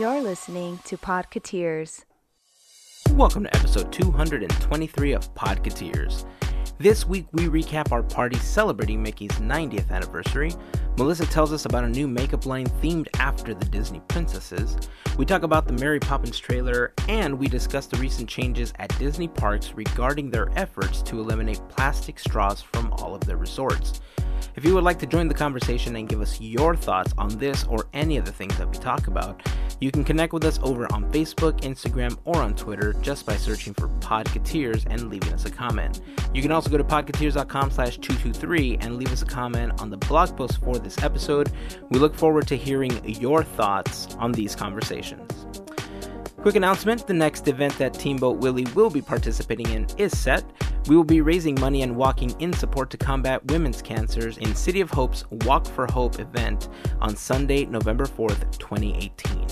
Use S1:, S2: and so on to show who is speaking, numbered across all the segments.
S1: You're listening to Podcateers.
S2: Welcome to episode 223 of Podcateers. This week we recap our party celebrating Mickey's 90th anniversary. Melissa tells us about a new makeup line themed after the Disney princesses. We talk about the Mary Poppins trailer, and we discuss the recent changes at Disney parks regarding their efforts to eliminate plastic straws from all of their resorts. If you would like to join the conversation and give us your thoughts on this or any of the things that we talk about, you can connect with us over on Facebook, Instagram, or on Twitter just by searching for Podcateers and leaving us a comment. You can also go to podcateers.com slash 223 and leave us a comment on the blog post for this episode. We look forward to hearing your thoughts on these conversations. Quick announcement the next event that Teamboat Willie will be participating in is set. We will be raising money and walking in support to combat women's cancers in City of Hope's Walk for Hope event on Sunday, November 4th, 2018.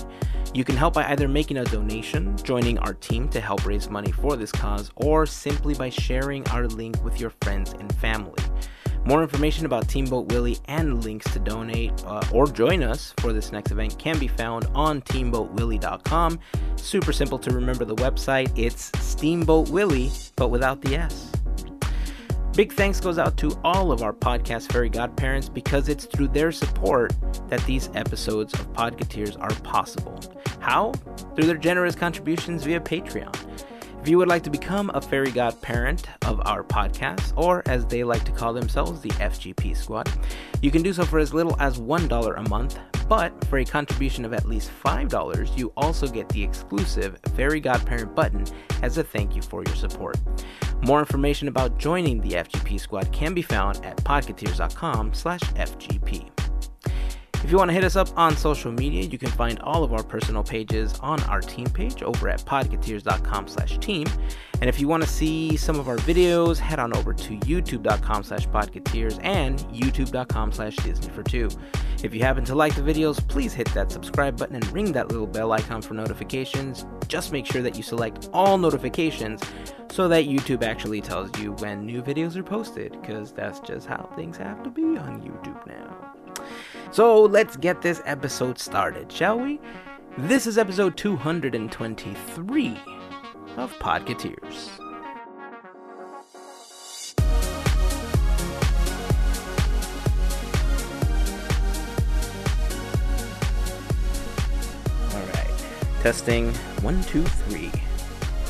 S2: You can help by either making a donation, joining our team to help raise money for this cause, or simply by sharing our link with your friends and family. More information about Teamboat Willie and links to donate uh, or join us for this next event can be found on teamboatwillie.com. Super simple to remember the website. It's Steamboat Willie, but without the S. Big thanks goes out to all of our podcast fairy godparents because it's through their support that these episodes of Podcateers are possible. How? Through their generous contributions via Patreon. If you would like to become a fairy godparent of our podcast, or as they like to call themselves, the FGP Squad, you can do so for as little as $1 a month. But for a contribution of at least $5, you also get the exclusive Fairy Godparent button as a thank you for your support. More information about joining the FGP Squad can be found at podcateers.com slash FGP. If you want to hit us up on social media, you can find all of our personal pages on our team page over at podcateers.com slash team. And if you want to see some of our videos, head on over to youtube.com slash podcateers and youtube.com slash Disney for two. If you happen to like the videos, please hit that subscribe button and ring that little bell icon for notifications. Just make sure that you select all notifications so that YouTube actually tells you when new videos are posted, because that's just how things have to be on YouTube now. So let's get this episode started, shall we? This is episode 223 of Podcateers. Alright, testing one, two, three.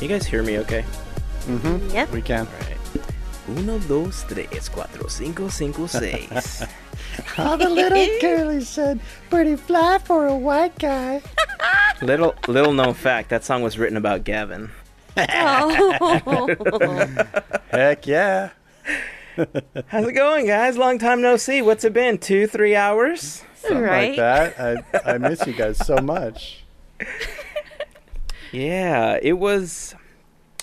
S2: You guys hear me okay?
S3: Mm-hmm.
S4: Yep.
S3: We can.
S2: Alright. Uno, dos, tres, cuatro, cinco, cinco, seis.
S3: Oh, the little girlie said, pretty fly for a white guy.
S2: little little known fact, that song was written about Gavin.
S4: Oh.
S3: Heck yeah.
S2: How's it going, guys? Long time no see. What's it been? Two, three hours?
S3: Something
S4: Right.
S3: like that. I, I miss you guys so much.
S2: Yeah, it was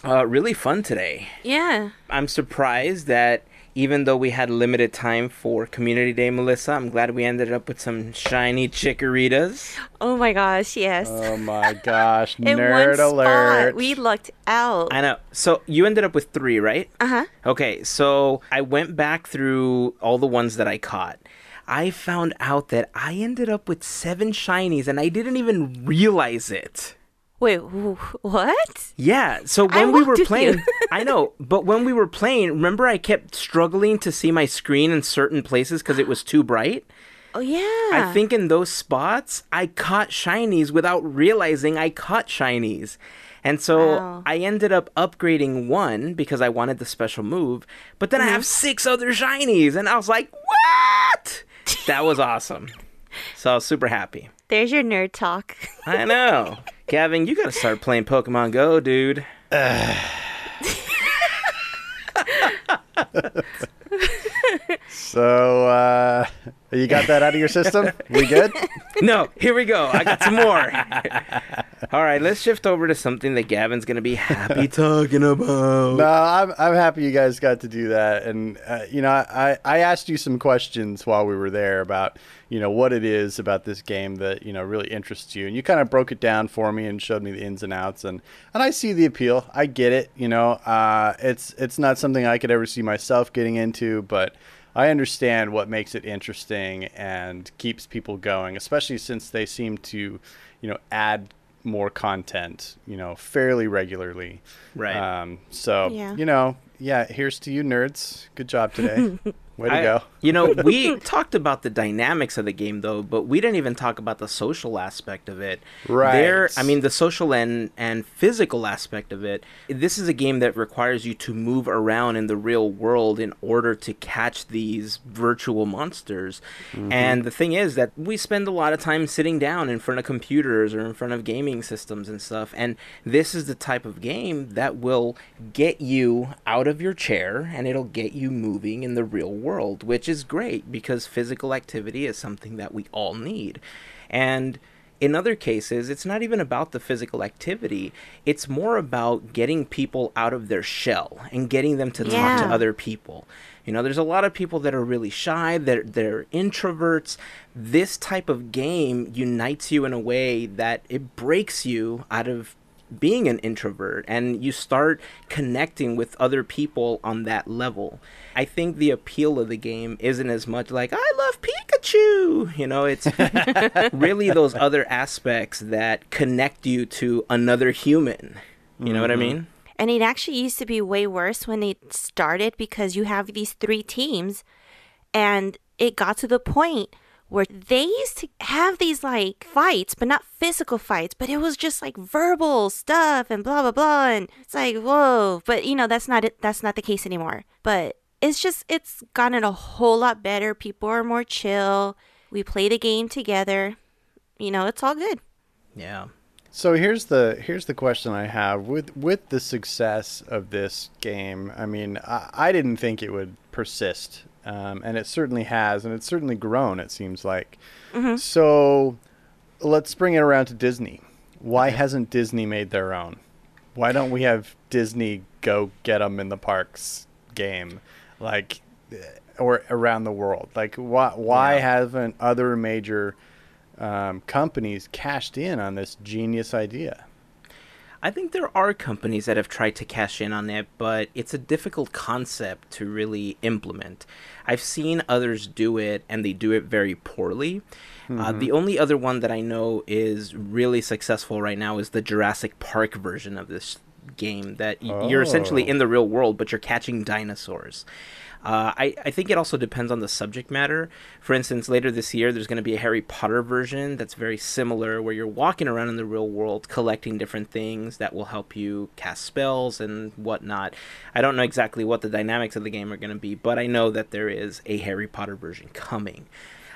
S2: uh, really fun today.
S4: yeah.
S2: I'm surprised that even though we had limited time for Community Day, Melissa, I'm glad we ended up with some shiny Chikoritas.
S4: Oh my gosh, yes.
S3: Oh my gosh.
S4: In
S3: Nerd
S4: one
S3: alert.
S4: spot, we lucked out.
S2: I know. So you ended up with three, right?
S4: Uh huh.
S2: Okay, so I went back through all the ones that I caught. I found out that I ended up with seven shinies and I didn't even realize it.
S4: Wait, what?
S2: Yeah, so
S4: I
S2: when we were playing, I know, but when we were playing, remember I kept struggling to see my screen in certain places because it was too bright?
S4: Oh yeah.
S2: I think in those spots, I caught shinies without realizing I caught shinies. And so
S4: Wow.
S2: I ended up upgrading one because I wanted the special move, but then I
S4: Mm-hmm.
S2: have six other shinies, and I was like, what? that was awesome. So I was super happy.
S4: There's your nerd talk.
S2: I know. Gavin, you gotta start playing Pokemon Go, dude.
S3: So, uh, you got that out of your system? We good?
S2: No, here we go. I got some more. All right, let's shift over to something that Gavin's gonna be happy talking about.
S3: No, I'm I'm happy you guys got to do that, and uh, you know, I I asked you some questions while we were there about you know what it is about this game that you know really interests you, and you kind of broke it down for me and showed me the ins and outs, and and I see the appeal. I get it. You know, uh, it's it's not something I could ever see myself getting into, but I understand what makes it interesting and keeps people going, especially since they seem to, you know, add more content, you know, fairly regularly.
S2: Right.
S3: Um, so,
S4: Yeah.
S3: you know, yeah, here's to you nerds. Good job today. Way to
S2: I-
S3: go.
S2: You know, we talked about the dynamics of the game though, but we didn't even talk about the social aspect of it.
S3: Right.
S2: There, I mean, the social and and physical aspect of it. This is a game that requires you to move around in the real world in order to catch these virtual monsters. Mm-hmm. And the thing is that we spend a lot of time sitting down in front of computers or in front of gaming systems and stuff. And this is the type of game that will get you out of your chair and it'll get you moving in the real world, which is great because physical activity is something that we all need. And in other cases, it's not even about the physical activity. It's more about getting people out of their shell and getting them to talk to other people. You know, there's a lot of people that are really shy, they're, they're introverts. This type of game unites you in a way that it breaks you out of being an introvert and you start connecting with other people on that level. I think the appeal of the game isn't as much like I love Pikachu, you know, it's really those other aspects that connect you to another human. You know what I mm-hmm. mean?
S4: And it actually used to be way worse when it started because you have these three teams and it got to the point where they used to have these like fights, but not physical fights, but it was just like verbal stuff and blah blah blah and it's like, whoa. But you know, that's not it that's not the case anymore. But it's just it's gotten a whole lot better. People are more chill. We play the game together. You know, it's all good.
S2: Yeah.
S3: So here's the here's the question I have with with the success of this game. I mean, I, I didn't think it would persist, um, and it certainly has, and it's certainly grown. It seems like. So let's bring it around to Disney. Why hasn't Disney made their own? Why don't we have Disney go get 'em in the parks game, like, eh, or around the world? Like, why why
S2: Yeah.
S3: haven't other major um, companies cashed in on this genius idea?
S2: I think there are companies that have tried to cash in on it, but it's a difficult concept to really implement. I've seen others do it, and they do it very poorly. Uh, the only other one that I know is really successful right now is the Jurassic Park version of this game. That y- you're essentially
S3: Oh.
S2: in the real world, but you're catching dinosaurs. Uh, I, I think it also depends on the subject matter. For instance, later this year, there's going to be a Harry Potter version that's very similar, where you're walking around in the real world collecting different things that will help you cast spells and whatnot. I don't know exactly what the dynamics of the game are going to be, but I know that there is a Harry Potter version coming.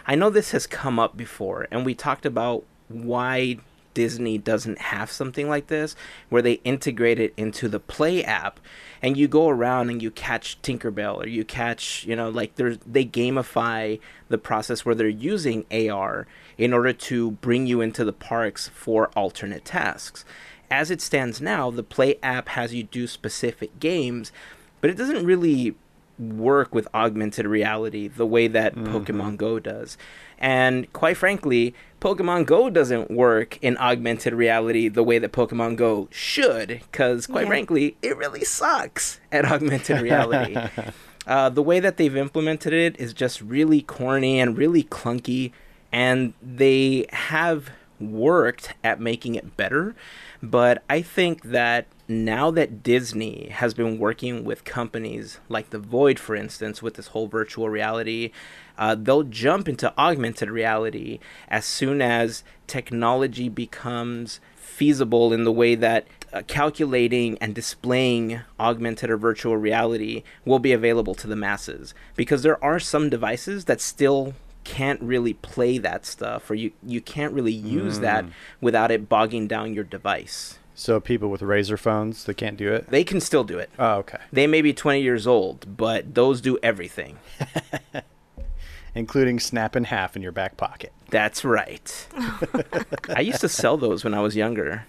S2: I know this has come up before, and we talked about why Disney doesn't have something like this, where they integrate it into the Play app, and you go around and you catch Tinkerbell, or you catch, you know, like there's they gamify the process where they're using AR in order to bring you into the parks for alternate tasks. As it stands now, the Play app has you do specific games, but it doesn't really work with augmented reality the way that Pokemon Go does. And quite frankly, Pokemon Go doesn't work in augmented reality the way that Pokemon Go should, because quite
S4: Yeah.
S2: frankly, it really sucks at augmented reality. uh, the way that they've implemented it is just really corny and really clunky, and they have worked at making it better. But I think that now that Disney has been working with companies like The Void, for instance, with this whole virtual reality, uh, they'll jump into augmented reality as soon as technology becomes feasible in the way that uh, calculating and displaying augmented or virtual reality will be available to the masses. Because there are some devices that still can't really play that stuff, or you, you can't really use that mm. without it bogging down your device.
S3: So people with Razr phones, they can't do it.
S2: They can still do it.
S3: Oh, okay.
S2: They may be 20 years old, but those do everything.
S3: Including snap in half in your back pocket.
S2: That's right. I used to sell those when I was younger.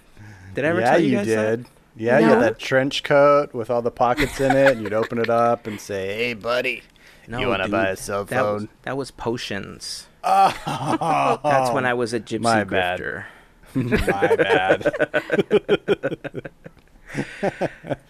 S2: Did I ever
S3: yeah,
S2: tell you,
S3: you
S2: guys that?
S3: did. Yeah, you had
S4: No.
S3: that trench coat with all the pockets in it, and you'd open it up and say, "Hey, buddy,
S2: No,
S3: you want to buy a cell
S2: That was,
S3: phone?"
S2: that was potions. Oh. That's when I was a gypsy
S3: My bad. My bad.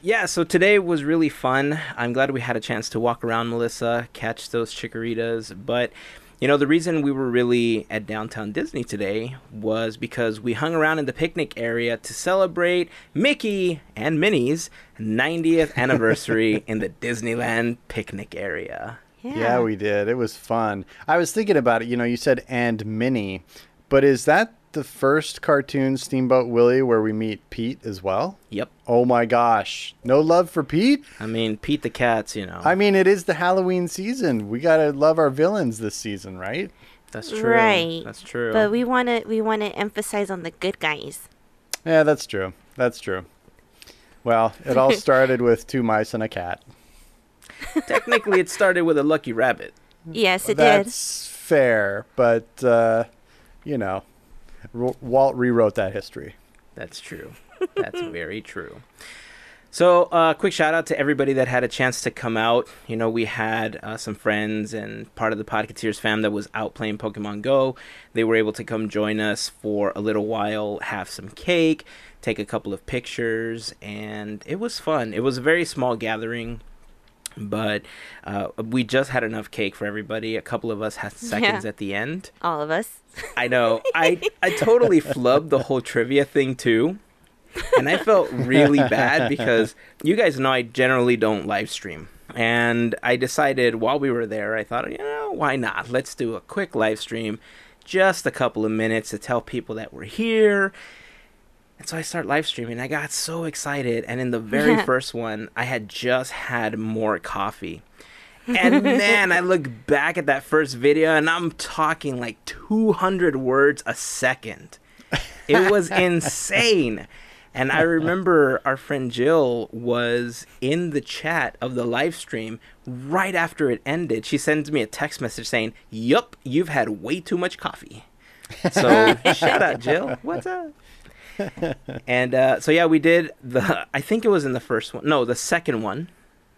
S2: Yeah, so today was really fun. I'm glad we had a chance to walk around, Melissa, catch those Chikoritas. But, you know, the reason we were really at downtown Disney today was because we hung around in the picnic area to celebrate Mickey and Minnie's 90th anniversary in the Disneyland picnic area.
S3: Yeah, we did. It was fun. I was thinking about it. You know, you said and Minnie, but is that the first cartoon Steamboat Willie where we meet Pete as well?
S2: Yep.
S3: Oh my gosh. No love for Pete?
S2: I mean, Pete the Cat's, you know.
S3: I mean, it is the Halloween season. We got to love our villains this season, right?
S2: That's true.
S4: Right.
S2: That's true.
S4: But we want to we want to emphasize on the good guys.
S3: Yeah, that's true. That's true. Well, it all started with two mice and a cat.
S2: Technically, it started with a lucky rabbit.
S4: Yes, it did.
S3: That's fair, but uh, you know, R- Walt rewrote that history.
S2: That's true. That's very true. So, uh, quick shout out to everybody that had a chance to come out. You know, we had uh, some friends and part of the Podcateers fam that was out playing Pokemon Go. They were able to come join us for a little while, have some cake, take a couple of pictures, and it was fun. It was a very small gathering, but uh, we just had enough cake for everybody. A couple of us had seconds
S4: Yeah.
S2: at the end.
S4: All of us.
S2: I know. I I totally flubbed the whole trivia thing too. And I felt really bad because you guys know I generally don't live stream. And I decided while we were there, I thought, you know, why not? Let's do a quick live stream, just a couple of minutes to tell people that we're here. And so I start live streaming. I got so excited. And in the very first one, I had just had more coffee. And man, I look back at that first video and I'm talking like 200 words a second. It was insane. And I remember our friend Jill was in the chat of the live stream right after it ended. She sends me a text message saying, Yup, you've had way too much coffee. So shout out, Jill. What's up? And uh, so yeah, we did the. I think it was in the first one. No, the second one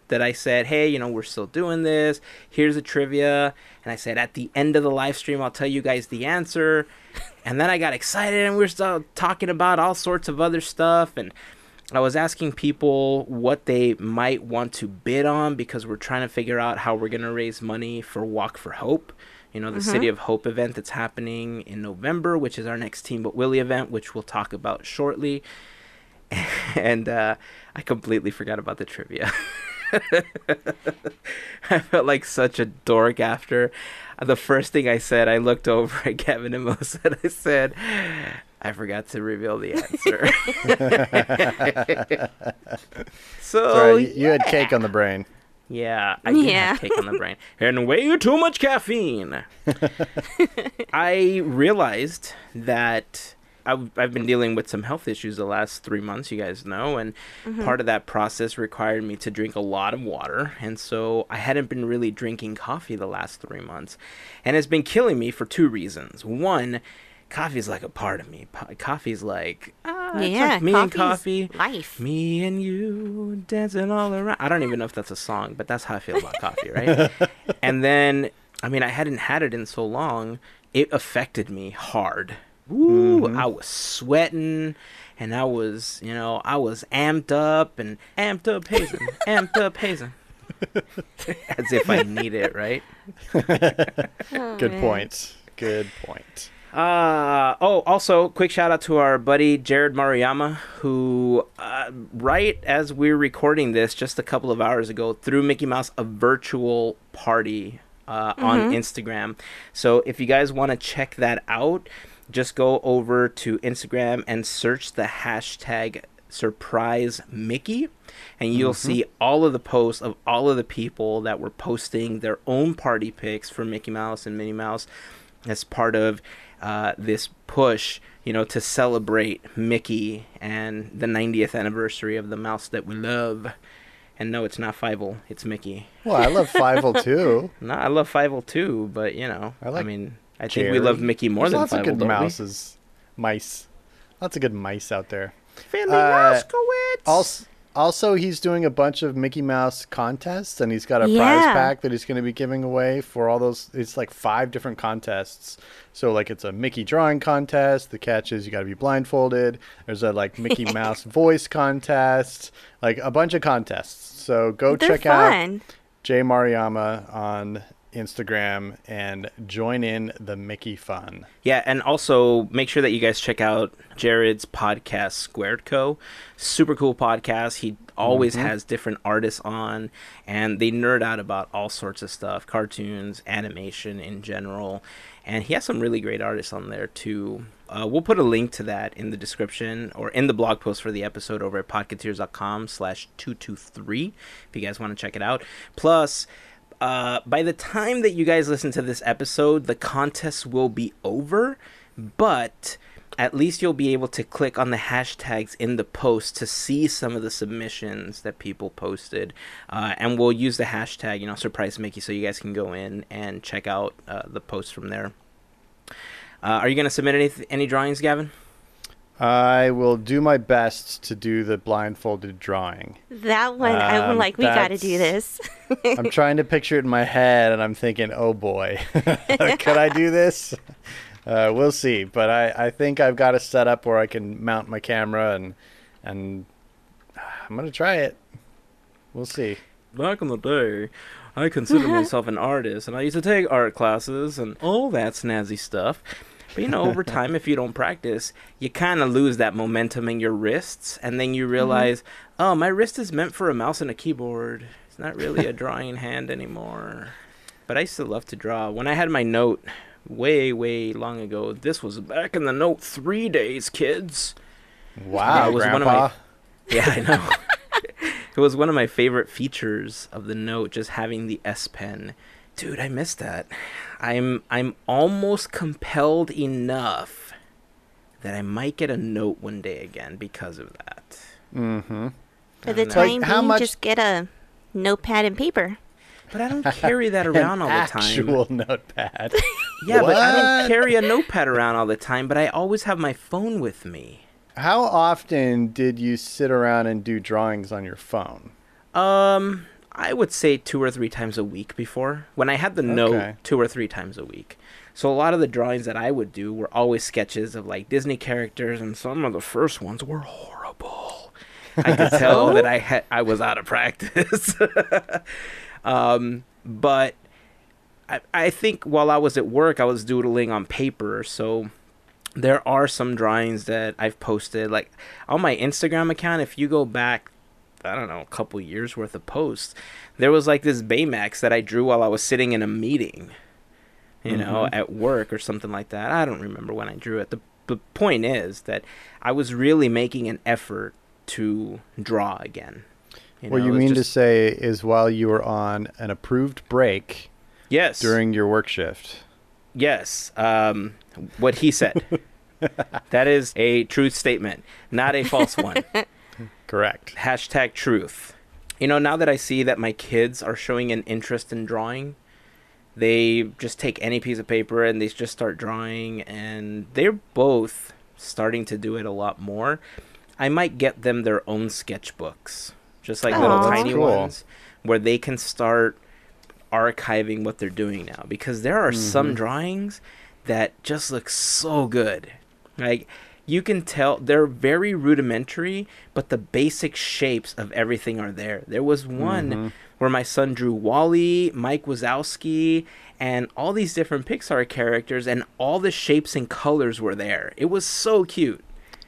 S2: that I said, hey, you know, we're still doing this. Here's a trivia. And I said, at the end of the live stream, I'll tell you guys the answer. And then I got excited and we are still talking about all sorts of other stuff. And I was asking people what they might want to bid on because we're trying to figure out how we're going to raise money for Walk for Hope. You know, the City of Hope event that's happening in November, which is our next Teamboat Willie event, which we'll talk about shortly. And uh, I completely forgot about the trivia. I felt like such a dork after. The first thing I said, I looked over at Kevin and Melissa and I said, I forgot to reveal the answer. so,
S3: Sorry, you, you had cake on the brain.
S2: Yeah, I did
S4: Yeah.
S2: have cake on the brain. And way too much caffeine. I realized that I've, I've been dealing with some health issues the last three months, you guys know, and part of that process required me to drink a lot of water. And so I hadn't been really drinking coffee the last three months. And it's been killing me for two reasons. One, coffee's like a part of me. Coffee's like, ah, it's
S4: yeah,
S2: like me and coffee.
S4: Life.
S2: Me and you dancing all around. I don't even know if that's a song, but that's how I feel about coffee, right? and then, I mean, I hadn't had it in so long, it affected me hard. Woo! Mm-hmm. I was sweating, and I was, you know, I was amped up and amped up hazing, amped up hazing. As if I need it, right?
S3: Good oh,
S4: man.
S3: point. Good point.
S2: Uh, oh, also, quick shout out to our buddy Jared Maruyama, who, uh, right as we're recording this, just a couple of hours ago, threw Mickey Mouse a virtual party uh, on Instagram. So if you guys want to check that out, just go over to Instagram and search the hashtag surprise Mickey, and you'll see all of the posts of all of the people that were posting their own party pics for Mickey Mouse and Minnie Mouse as part of uh, this push, you know, to celebrate Mickey and the 90th anniversary of the mouse that we love. And no, it's not Fievel, it's Mickey.
S3: Well, I love Fievel too.
S2: No, I love Fievel too, but you know,
S3: I
S2: I, mean, I think we love Mickey more
S3: There's
S2: than
S3: lots
S2: Fievel,
S3: of good mouses, mice. Lots of good mice out there.
S2: we? Finley
S3: Uh,
S2: Mousekewitz.
S3: Also, Also, he's doing a bunch of Mickey Mouse contests, and he's got a prize pack that he's going to be giving away for all those. It's like five different contests. So, like, it's a Mickey drawing contest. The catch is you got to be blindfolded. There's a like Mickey Mouse voice contest, like a bunch of contests. So go
S4: They're
S3: check out. Jay Maruyama on Instagram and join in the Mickey fun.
S2: Yeah, and also make sure that you guys check out Jared's podcast, Squared Co. Super cool podcast. He always has different artists on, and they nerd out about all sorts of stuff cartoons, animation in general. And he has some really great artists on there, too. Uh, we'll put a link to that in the description or in the blog post for the episode over at podcateers.com slash 223 if you guys want to check it out. Plus, uh, by the time that you guys listen to this episode, the contest will be over, but at least you'll be able to click on the hashtags in the post to see some of the submissions that people posted. Uh, and we'll use the hashtag, you know, surprise Mickey, so you guys can go in and check out uh, the post from there. Uh, are you going to submit any, any drawings, Gavin?
S3: I will do my best to do the blindfolded drawing.
S4: That one, I'm
S3: Um,
S4: like, we got to do this.
S3: I'm trying to picture it in my head, and I'm thinking, oh boy, could I do this? Uh, we'll see. But I, I think I've got a setup where I can mount my camera, and and I'm gonna try it. We'll see.
S2: back in the day, I considered myself an artist, and I used to take art classes and all that snazzy stuff. But you know, over time, if you don't practice, you kind of lose that momentum in your wrists, and then you mm-hmm. realize, oh, my wrist is meant for a mouse and a keyboard. It's not really a drawing hand anymore. But I still love to draw. When I had my note way, way long ago, this was back in the note three days, kids.
S3: Wow,
S2: it was one of
S3: Grandpa.
S2: my- Yeah, I know. it was one of my favorite features of the note, just having the S Pen. Dude, I miss that. I'm I'm almost compelled enough that I might get a note one day again because of that.
S3: Mm-hmm.
S4: For the
S2: Like,
S4: time
S3: how
S4: being,
S3: much-
S4: just get a notepad and paper.
S2: But I don't carry that around all the time.
S3: actual notepad.
S2: Yeah, but I don't carry a notepad around all the time, but I always have my phone with me.
S3: How often did you sit around and do drawings on your phone?
S2: Um, I would say two or three times a week before. When I had the
S3: Okay.
S2: note, two or three times a week. So a lot of the drawings that I would do were always sketches of like Disney characters, and some of the first ones were horrible. I could tell that I had I was out of practice. um, but I, I think while I was at work, I was doodling on paper, so there are some drawings that I've posted, like on my Instagram account. If you go back, I don't know, a couple years worth of posts, there was like this Baymax that I drew while I was sitting in a meeting, you know, at work or something like that. I don't remember when I drew it. The, the point is that I was really making an effort to draw again.
S3: what
S2: know,
S3: you mean to say is while you were on an approved break
S2: yes
S3: during your work shift.
S2: Yes, um, what he said. that is a truth statement, not a false one.
S3: Correct.
S2: Hashtag truth. You know, now that I see that my kids are showing an interest in drawing, they just take any piece of paper and they just start drawing, and they're both starting to do it a lot more. I might get them their own sketchbooks, just like oh,
S4: little
S2: tiny
S3: Cool.
S2: ones, where they can start archiving what they're doing now. Because there are some mm-hmm. drawings that just look so good. Like you can tell they're very rudimentary, but the basic shapes of everything are there. There was one mm-hmm. where my son drew WALL-E, Mike Wazowski, and all these different Pixar characters, and all the shapes and colors were there. It was so cute.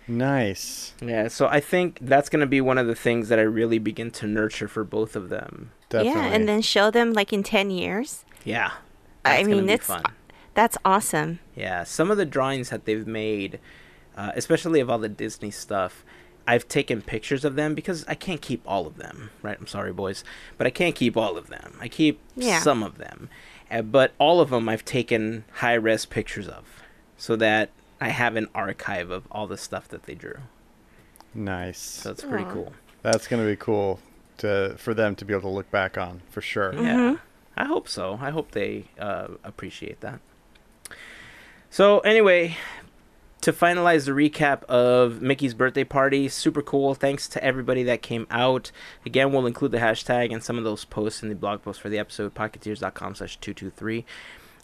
S3: Nice.
S2: Yeah, so I think that's going to be one of the things that I really begin to nurture for both of them.
S3: Definitely.
S4: Yeah, and then show them like in 10 years.
S2: Yeah.
S4: I
S2: that's gonna
S4: mean,
S2: be
S4: it's
S2: fun.
S4: that's awesome.
S2: Yeah, some of the drawings that they've made, uh, especially of all the Disney stuff, I've taken pictures of them because I can't keep all of them, right? I'm sorry, boys, but I can't keep all of them. I keep
S4: Yeah.
S2: some of them, uh, but all of them I've taken high res pictures of, so that I have an archive of all the stuff that they drew.
S3: nice.
S2: So it's pretty
S4: Aw.
S2: cool.
S3: That's going to be cool to for them to be able to look back on for sure.
S2: Yeah, I hope so. I hope they uh, appreciate that. So anyway, to finalize the recap of Mickey's birthday party, super cool. Thanks to everybody that came out. Again, we'll include the hashtag and some of those posts in the blog post for the episode, podcateers.com slash 223.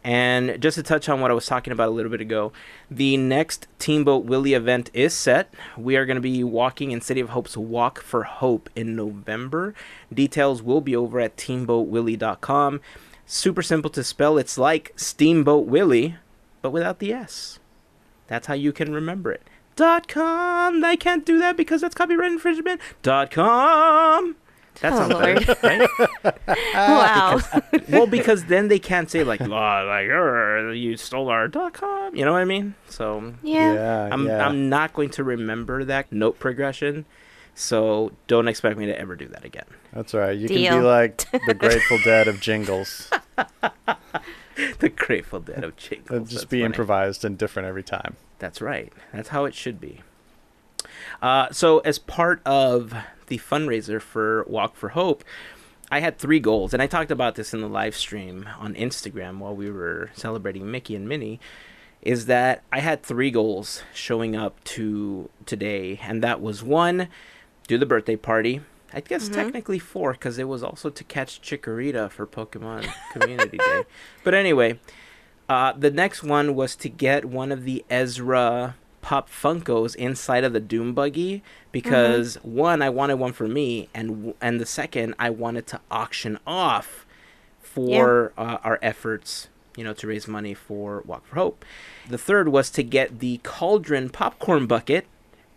S2: And just to touch on what I was talking about a little bit ago, the next Teamboat Willie event is set. We are going to be walking in City of Hope's Walk for Hope in November. Details will be over at teamboatwillie.com. Super simple to spell. It's like Steamboat Willie, but without the S. That's how you can remember it. Dot com. I can't do that because that's copyright infringement. Dot com. That
S4: Oh,
S2: sounds
S4: Lord.
S2: better, right?
S4: wow.
S2: well, because then they can't say like, "Oh, like "Arr, you stole our dot com." You know what I mean? So
S4: yeah.
S3: Yeah,
S2: I'm
S3: yeah.
S2: I'm not going to remember that note progression. So don't expect me to ever do that again.
S3: That's all right. You can be like the Grateful Dead of jingles.
S2: the Grateful Dead of
S3: It'll
S2: jingles.
S3: just
S2: That's
S3: be
S2: funny.
S3: improvised and different every time.
S2: That's right. That's how it should be. Uh, so, as part of the fundraiser for Walk for Hope, I had three goals, and I talked about this in the live stream on Instagram while we were celebrating Mickey and Minnie. Is that I had three goals showing up to today, and that was one, do the birthday party. I guess technically four, because it was also to catch Chikorita for Pokemon Community Day. But anyway, uh, the next one was to get one of the Ezra Pop Funkos inside of the Doom buggy because one, I wanted one for me, and and the second, I wanted to auction off for uh, our efforts, you know, to raise money for Walk for Hope. The third was to get the Cauldron popcorn bucket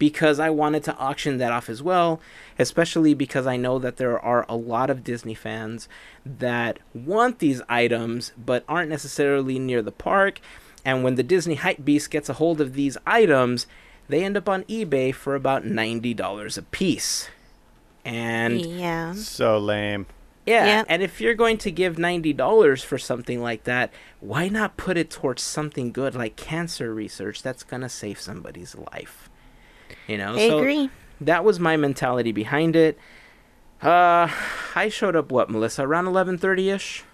S2: because I wanted to auction that off as well, especially because I know that there are a lot of Disney fans that want these items but aren't necessarily near the park. And when the Disney Hype Beast gets a hold of these items, they end up on eBay for about $90 a piece. And
S4: Yeah.
S3: So lame.
S2: yeah,
S4: Yeah.
S2: and if you're going to give ninety dollars for something like that, why not put it towards something good like cancer research that's gonna save somebody's life? You know,
S4: I
S2: so
S4: agree.
S2: that was my mentality behind it. Uh, I showed up what Melissa around eleven thirty ish,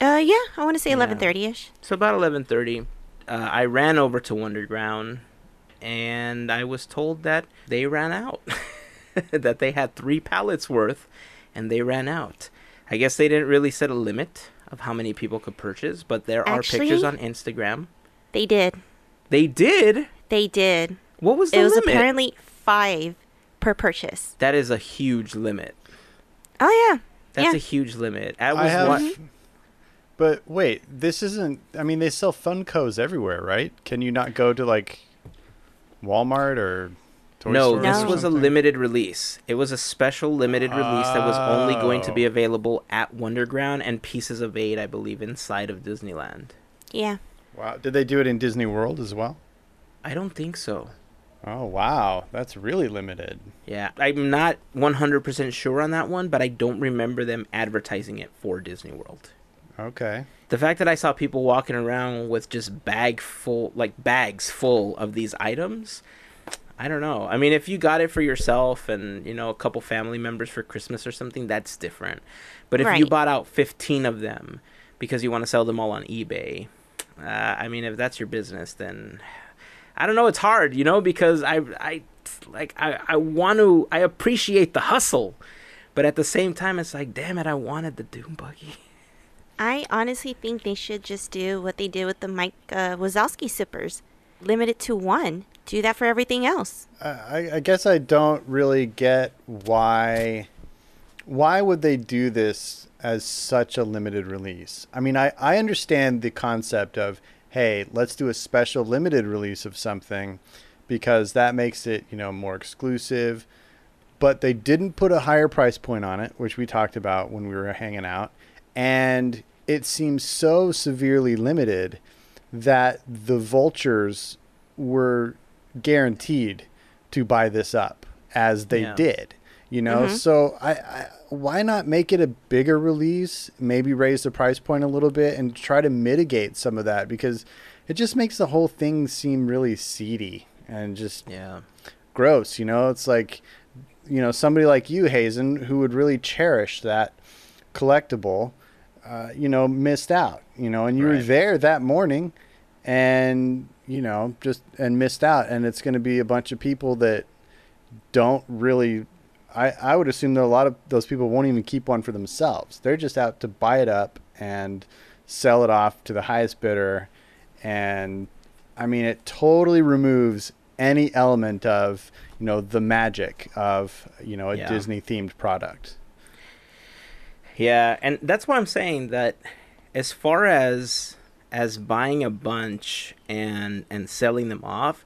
S4: Uh, yeah. I want to say
S2: Yeah.
S4: 11:30 ish.
S2: so about eleven thirty. Uh, I ran over to Wonderground, and I was told that they ran out, that they had three pallets worth, and they ran out. I guess they didn't really set a limit of how many people could purchase, but there are pictures on Instagram.
S4: They did.
S2: They did.
S4: They did.
S2: What was the
S4: It was
S2: limit?
S4: apparently five per purchase.
S2: that is a huge limit.
S4: Oh yeah.
S2: That's
S4: Yeah.
S2: a huge limit. I was
S3: I have.
S2: wa-
S3: But wait, this isn't. I mean, they sell Funkos everywhere, right? Can you not go to like Walmart or Toy
S2: no,
S3: Store
S2: this
S3: or
S2: was a limited release. It was a special limited release that was only going to be
S3: Oh.
S2: available at Wonderground and Pieces of Eight, I believe, inside of Disneyland.
S4: Yeah.
S3: Wow. Did they do it in Disney World as well?
S2: I don't think so.
S3: Oh wow, that's really limited.
S2: Yeah, I'm not 100% sure on that one, but I don't remember them advertising it for Disney World.
S3: Okay.
S2: The fact that I saw people walking around with just bag full, like bags full of these items, I don't know. I mean, if you got it for yourself and you know a couple family members for Christmas or something, that's different. But if you bought out 15 of them because you want to sell them all on eBay, uh, I mean, if that's your business, then I don't know. It's hard, you know, because I, I, like, I, I want to, I appreciate the hustle, but at the same time, it's like, damn it, I wanted the Doom buggy.
S4: I honestly think they should just do what they did with the Mike uh, Wazowski sippers. Limit it to one. Do that for everything else.
S3: I, I guess I don't really get why. Why would they do this as such a limited release? I mean, I, I understand the concept of, hey, let's do a special limited release of something because that makes it, you know, more exclusive. But they didn't put a higher price point on it, which we talked about when we were hanging out. And it seems so severely limited that the vultures were guaranteed to buy this up as they
S2: Yeah.
S3: did you know so I, I why not make it a bigger release maybe raise the price point a little bit and try to mitigate some of that because it just makes the whole thing seem really seedy and just
S2: Yeah.
S3: gross you know it's like you know somebody like you hazen who would really cherish that collectible uh, you know missed out you know and you were there that morning and you know, just and missed out. And it's going to be a bunch of people that don't really. I, I would assume that a lot of those people won't even keep one for themselves. They're just out to buy it up and sell it off to the highest bidder. And I mean, it totally removes any element of, you know, the magic of, you know, a
S2: Yeah.
S3: Disney themed product.
S2: Yeah, and that's why I'm saying that as far as as buying a bunch and and selling them off,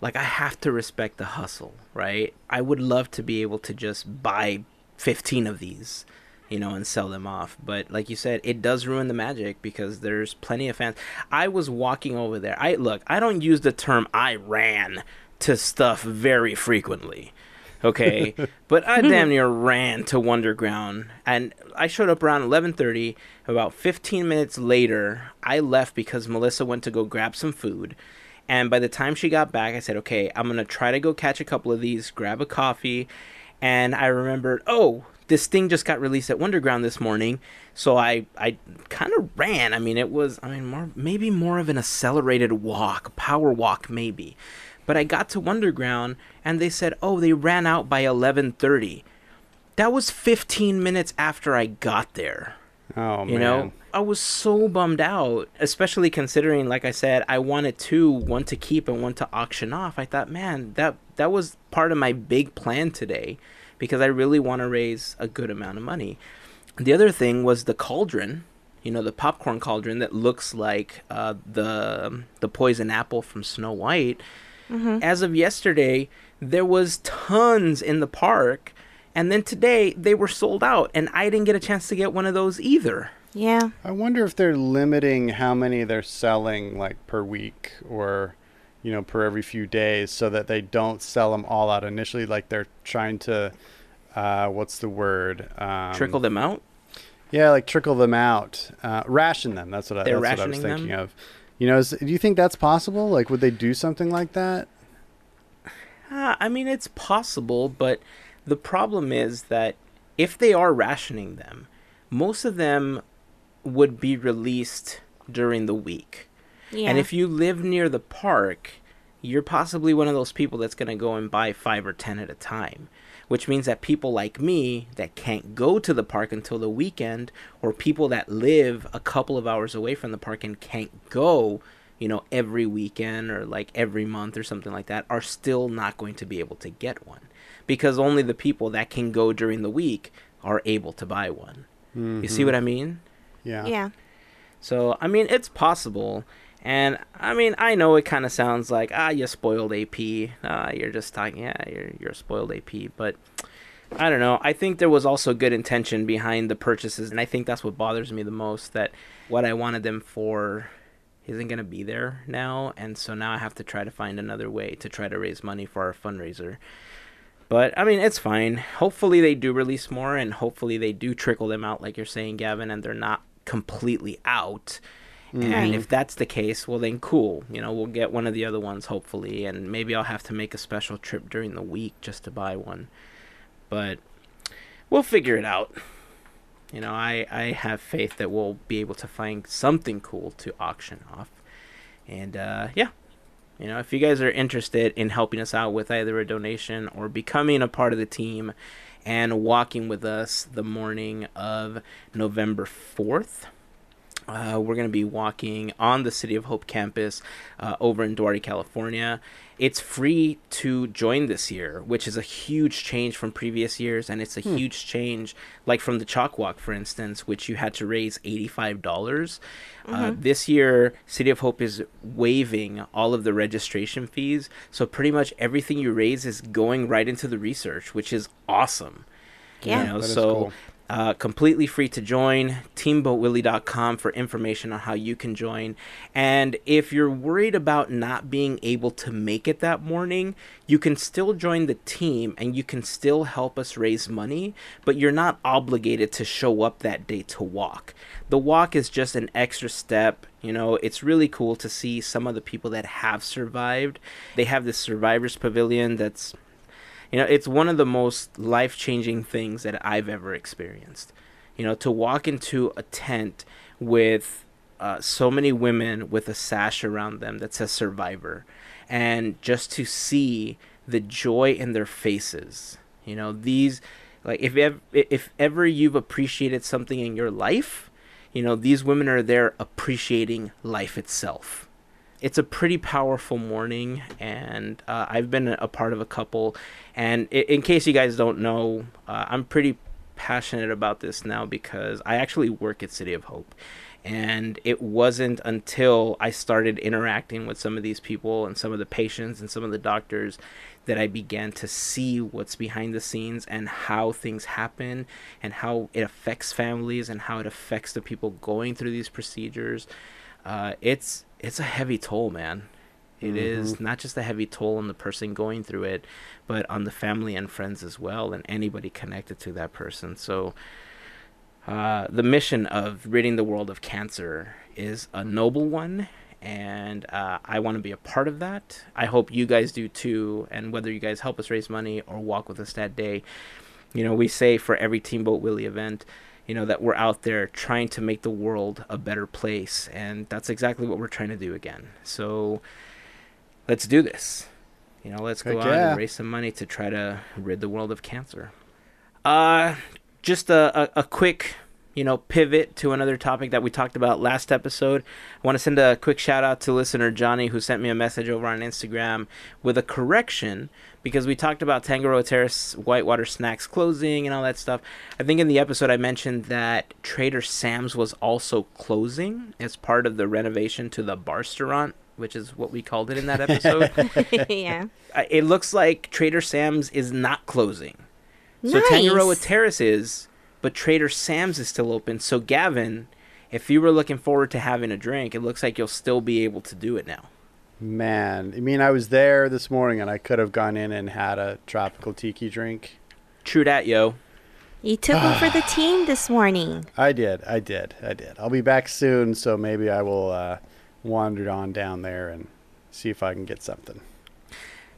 S2: like I have to respect the hustle, right? I would love to be able to just buy 15 of these, you know, and sell them off, but like you said, it does ruin the magic because there's plenty of fans. I was walking over there. I look, I don't use the term I ran to stuff very frequently okay but i damn near ran to wonderground and i showed up around 11.30 about 15 minutes later i left because melissa went to go grab some food and by the time she got back i said okay i'm gonna try to go catch a couple of these grab a coffee and i remembered oh this thing just got released at wonderground this morning so i i kind of ran i mean it was i mean more maybe more of an accelerated walk power walk maybe but I got to Wonderground and they said, "Oh, they ran out by 11:30." That was 15 minutes after I got there.
S3: Oh,
S2: You
S3: man.
S2: know, I was so bummed out, especially considering like I said, I wanted two, one to keep and one to auction off. I thought, "Man, that that was part of my big plan today because I really want to raise a good amount of money." The other thing was the cauldron, you know, the popcorn cauldron that looks like uh, the the poison apple from Snow White. As of yesterday, there was tons in the park, and then today they were sold out, and I didn't get a chance to get one of those either.
S4: Yeah.
S3: I wonder if they're limiting how many they're selling like per week or you know per every few days so that they don't sell them all out initially like they're trying to uh, what's the word um,
S2: Trickle them out.
S3: yeah like trickle them out uh, ration them that's what I, that's what I was thinking
S2: them?
S3: of you know is, do you think that's possible like would they do something like that
S2: Uh, I mean, it's possible, but the problem is that if they are rationing them, most of them would be released during the week.
S4: Yeah.
S2: And if you live near the park, you're possibly one of those people that's going to go and buy five or ten at a time. Which means that people like me that can't go to the park until the weekend, or people that live a couple of hours away from the park and can't go, you know, every weekend or like every month or something like that, are still not going to be able to get one. Because only the people that can go during the week are able to buy one. You see mm-hmm. what I mean?
S3: Yeah
S4: yeah.
S2: So I mean, it's possible, and I mean, I know it kind of sounds like ah, you spoiled AP. Ah, you're just talking, yeah, you're you're a spoiled AP. But I don't know. I think there was also good intention behind the purchases, and I think that's what bothers me the most. That what I wanted them for isn't gonna be there now, and so now I have to try to find another way to try to raise money for our fundraiser. But I mean, it's fine. Hopefully, they do release more, and hopefully, they do trickle them out, like you're saying, Gavin, and they're not completely out. And if that's the case, well, then cool. You know, we'll get one of the other ones, hopefully, and maybe I'll have to make a special trip during the week just to buy one. But we'll figure it out. You know, I, I have faith that we'll be able to find something cool to auction off. And uh, yeah, you know, if you guys are interested in helping us out with either a donation or becoming a part of the team and walking with us the morning of November 4th, uh, we're going to be walking on the City of Hope campus uh, over in Duarte, California. It's free to join this year, which is a huge change from previous years, and it's a huge change, like from the Chalk Walk, for instance, which you had to raise eighty-five dollars. Uh, this year, City of Hope is waiving all of the registration fees, so pretty much everything you raise is going right into the research, which is awesome.
S4: Yeah.
S2: You know,
S3: That is
S2: so
S3: cool.
S2: Uh, completely free to join. Teamboatwillie.com for information on how you can join. And if you're worried about not being able to make it that morning, you can still join the team and you can still help us raise money, but you're not obligated to show up that day to walk. The walk is just an extra step. You know, it's really cool to see some of the people that have survived. They have this survivors pavilion that's you know, it's one of the most life changing things that I've ever experienced. You know, to walk into a tent with uh, so many women with a sash around them that says survivor and just to see the joy in their faces you know these like if if ever you've appreciated something in your life you know these women are there appreciating life itself it's a pretty powerful morning and uh, i've been a part of a couple and in, in case you guys don't know uh, i'm pretty passionate about this now because i actually work at city of hope and it wasn't until I started interacting with some of these people and some of the patients and some of the doctors that I began to see what's behind the scenes and how things happen and how it affects families and how it affects the people going through these procedures. Uh, it's it's a heavy toll, man. It mm-hmm. is not just a heavy toll on the person going through it, but on the family and friends as well, and anybody connected to that person. So, uh, the mission of ridding the world of cancer is a noble one, and uh, I want to be a part of that. I hope you guys do too. And whether you guys help us raise money or walk with us that day, you know, we say for every Teamboat Willie event, you know, that we're out there trying to make the world a better place. And that's exactly what we're trying to do again. So let's do this. You know, let's go Heck out yeah. and raise some money to try to rid the world of cancer. Uh, just a, a, a quick you know, pivot to another topic that we talked about last episode. I want to send a quick shout out to listener Johnny who sent me a message over on Instagram with a correction because we talked about Tangaroa Terrace Whitewater Snacks closing and all that stuff. I think in the episode I mentioned that Trader Sam's was also closing as part of the renovation to the bar restaurant which is what we called it in that episode.
S4: yeah.
S2: It looks like Trader Sam's is not closing. So. Tangaroa Terrace is, but Trader Sam's is still open. So Gavin, if you were looking forward to having a drink, it looks like you'll still be able to do it now.
S3: Man, I mean, I was there this morning and I could have gone in and had a tropical tiki drink.
S2: True that, yo.
S4: You took one for the team this morning.
S3: I did, I did, I did. I'll be back soon, so maybe I will uh, wander on down there and see if I can get something.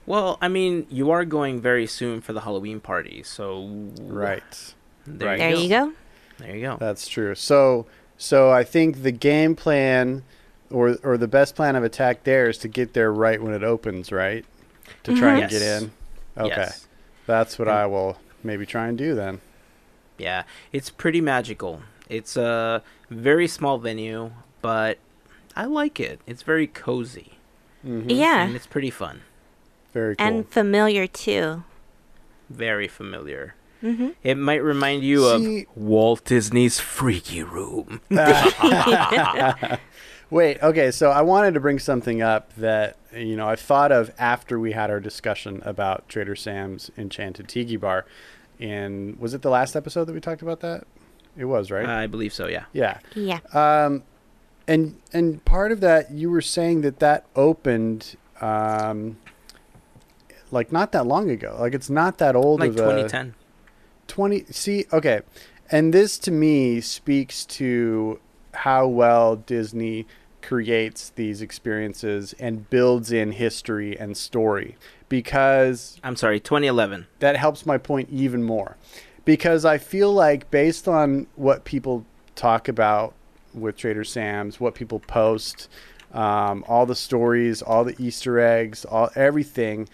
S2: Well, I mean, you are going very soon for the Halloween party, so
S3: right.
S4: There, right. there you go.
S2: There you go.
S3: That's true. So, so I think the game plan, or or the best plan of attack there is to get there right when it opens, right? To try mm-hmm. and yes. get in. Okay, yes. that's what and, I will maybe try and do then.
S2: Yeah, it's pretty magical. It's a very small venue, but I like it. It's very cozy.
S4: Mm-hmm. Yeah,
S2: and it's pretty fun.
S3: Very cool.
S4: And familiar too.
S2: Very familiar. Mm-hmm. It might remind you See, of Walt Disney's Freaky Room.
S3: Wait, okay, so I wanted to bring something up that you know I thought of after we had our discussion about Trader Sam's Enchanted Tiki Bar. And was it the last episode that we talked about that? It was, right?
S2: I believe so, yeah.
S3: Yeah.
S4: Yeah.
S3: Um, and and part of that you were saying that that opened um, like not that long ago. Like it's not that old.
S2: Like 2010.
S3: 20. See, okay, and this to me speaks to how well Disney creates these experiences and builds in history and story because
S2: I'm sorry, 2011.
S3: That helps my point even more. Because I feel like based on what people talk about with Trader Sam's, what people post, um, all the stories, all the Easter eggs, all everything,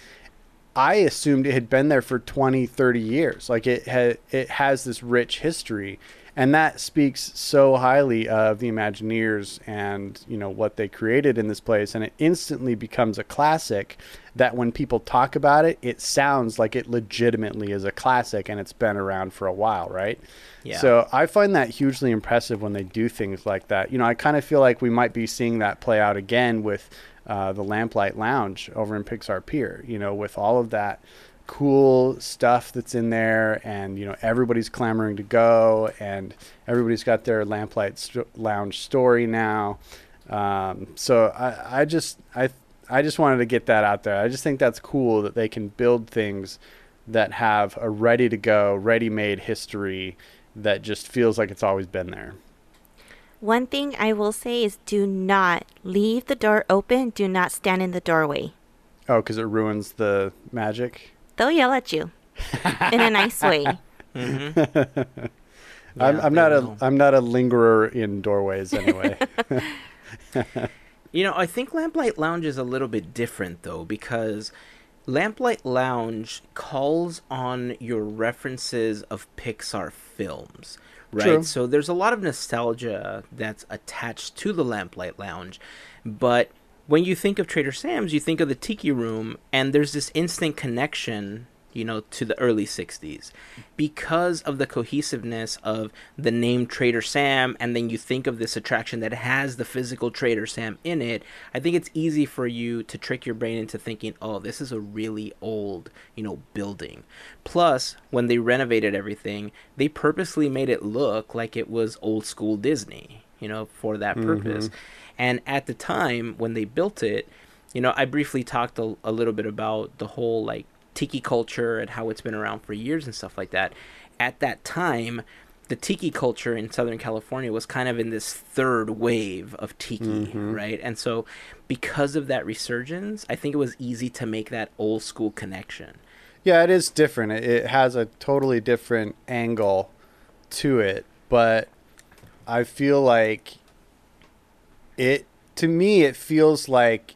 S3: I assumed it had been there for 20, 30 years. Like it had, it has this rich history, and that speaks so highly of the Imagineers and you know what they created in this place. And it instantly becomes a classic. That when people talk about it, it sounds like it legitimately is a classic, and it's been around for a while, right? Yeah. So I find that hugely impressive when they do things like that. You know, I kind of feel like we might be seeing that play out again with uh, the Lamplight Lounge over in Pixar Pier. You know, with all of that cool stuff that's in there, and you know everybody's clamoring to go, and everybody's got their Lamplight st- Lounge story now. Um, so I, I just I I just wanted to get that out there. I just think that's cool that they can build things that have a ready to go, ready made history that just feels like it's always been there.
S4: One thing I will say is do not leave the door open. Do not stand in the doorway.
S3: Oh, because it ruins the magic?
S4: They'll yell at you in a nice way.
S3: Mm-hmm. I'm, I'm not a
S2: will.
S3: I'm not a lingerer in doorways anyway.
S2: You know, I think Lamplight Lounge is a little bit different though because Lamplight Lounge calls on your references of Pixar films, right?
S3: True.
S2: So there's a lot of nostalgia that's attached to the Lamplight Lounge, but when you think of Trader Sam's, you think of the Tiki Room, and there's this instant connection, you know, to the early 60s because of the cohesiveness of the name Trader Sam, and then you think of this attraction that has the physical Trader Sam in it. I think it's easy for you to trick your brain into thinking, oh, this is a really old, you know, building. Plus, when they renovated everything, they purposely made it look like it was old school Disney, you know, for that mm-hmm. purpose. And at the time when they built it, you know, I briefly talked a, a little bit about the whole like tiki culture and how it's been around for years and stuff like that. At that time, the tiki culture in Southern California was kind of in this third wave of tiki, mm-hmm. right? And so, because of that resurgence, I think it was easy to make that old school connection.
S3: Yeah, it is different. It, it has a totally different angle to it, but I feel like it to me it feels like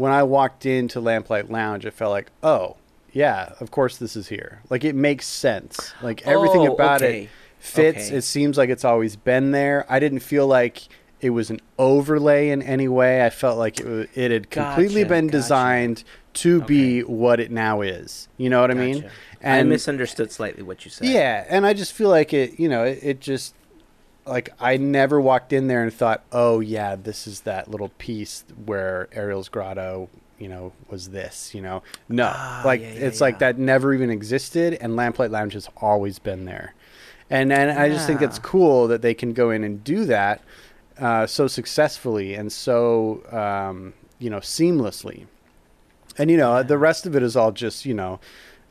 S3: when I walked into Lamplight Lounge, it felt like, "Oh, yeah, of course this is here." Like it makes sense. Like everything
S2: Oh,
S3: about
S2: okay.
S3: it fits.
S2: Okay.
S3: It seems like it's always been there. I didn't feel like it was an overlay in any way. I felt like it was, it had completely
S2: Gotcha,
S3: been
S2: gotcha.
S3: designed to be what it now is. You know what I mean?
S2: Gotcha. I misunderstood slightly what you said.
S3: Yeah, and I just feel like it. You know, it, it just like I never walked in there and thought, oh yeah, this is that little piece where Ariel's grotto, you know, was this. You know, no,
S2: Ah,
S3: like
S2: yeah, yeah,
S3: it's like that never even existed, and Lamplight Lounge has always been there, and and I just think it's cool that they can go in and do that uh, so successfully and so um, you know seamlessly. And you know the rest of it is all just you know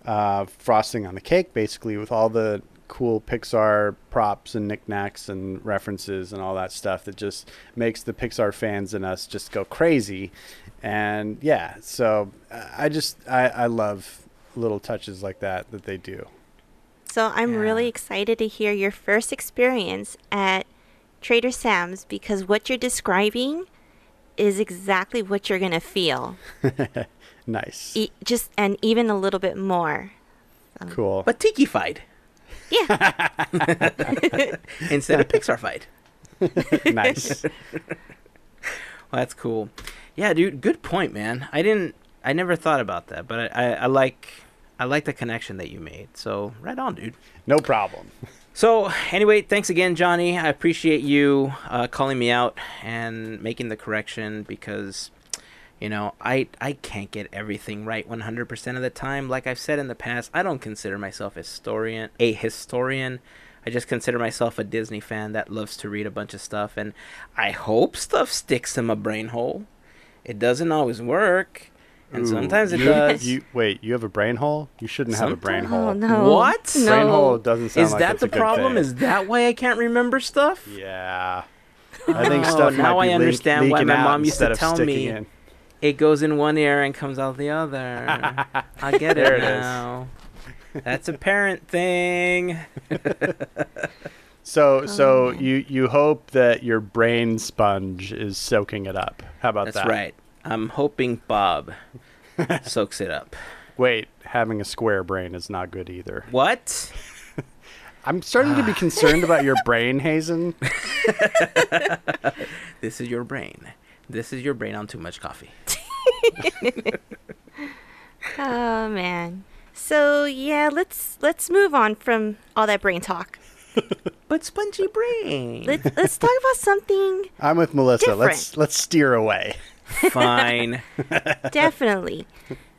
S3: uh, frosting on the cake basically with all the cool pixar props and knickknacks and references and all that stuff that just makes the pixar fans in us just go crazy. And yeah so uh, i just i, I love little touches like that that they do.
S4: So I'm really excited to hear your first experience at Trader Sam's because what you're describing is exactly what you're going to feel.
S3: nice.
S4: E- just and even a little bit more.
S3: cool.
S2: But tiki fight
S4: Yeah.
S2: instead of Pixar fight.
S3: nice
S2: Well, that's cool. Yeah, dude, good point, man. I didn't, I never thought about that, but I, I, I like, I like the connection that you made. So right on, dude.
S3: no problem
S2: So anyway, thanks again, Johnny. I appreciate you uh, calling me out and making the correction because, you know, I I can't get everything right 100% of the time. Like I've said in the past, I don't consider myself a historian, a historian. I just consider myself a Disney fan that loves to read a bunch of stuff, and I hope stuff sticks in my brain hole. It doesn't always work, and
S3: Ooh,
S2: sometimes it
S3: you-
S2: does.
S3: You wait. You have a brain hole. You shouldn't have a brain hole.
S4: Oh no.
S2: What?
S4: No.
S3: Brain hole doesn't sound
S2: Is
S3: like
S2: that
S3: that's a
S2: the
S3: good
S2: problem? Is that why I can't remember stuff?
S3: yeah. I think
S2: Oh,
S3: stuff
S2: now
S3: might be
S2: I understand
S3: leak,
S2: why
S3: leaking
S2: my
S3: out
S2: mom used to
S3: instead of
S2: tell
S3: sticking
S2: me.
S3: in.
S2: It goes in one ear and comes out the other. I get
S3: There
S2: it
S3: it is.
S2: now. That's a parent thing.
S3: So, oh, so
S4: Oh.
S3: you you hope that your brain sponge is soaking it up. How about
S2: That's
S3: that?
S2: That's right. I'm hoping Bob soaks it up.
S3: Wait, having a square brain is not good either.
S2: What?
S3: I'm starting to be concerned about your brain, Hazen.
S2: This is your brain. This is your brain on too much coffee.
S4: Oh man. So yeah, let's let's move on from all that brain talk.
S2: But spongy brain.
S4: Let's let's talk about something
S3: I'm with Melissa.
S4: Different.
S3: Let's let's steer away.
S2: Fine.
S4: definitely.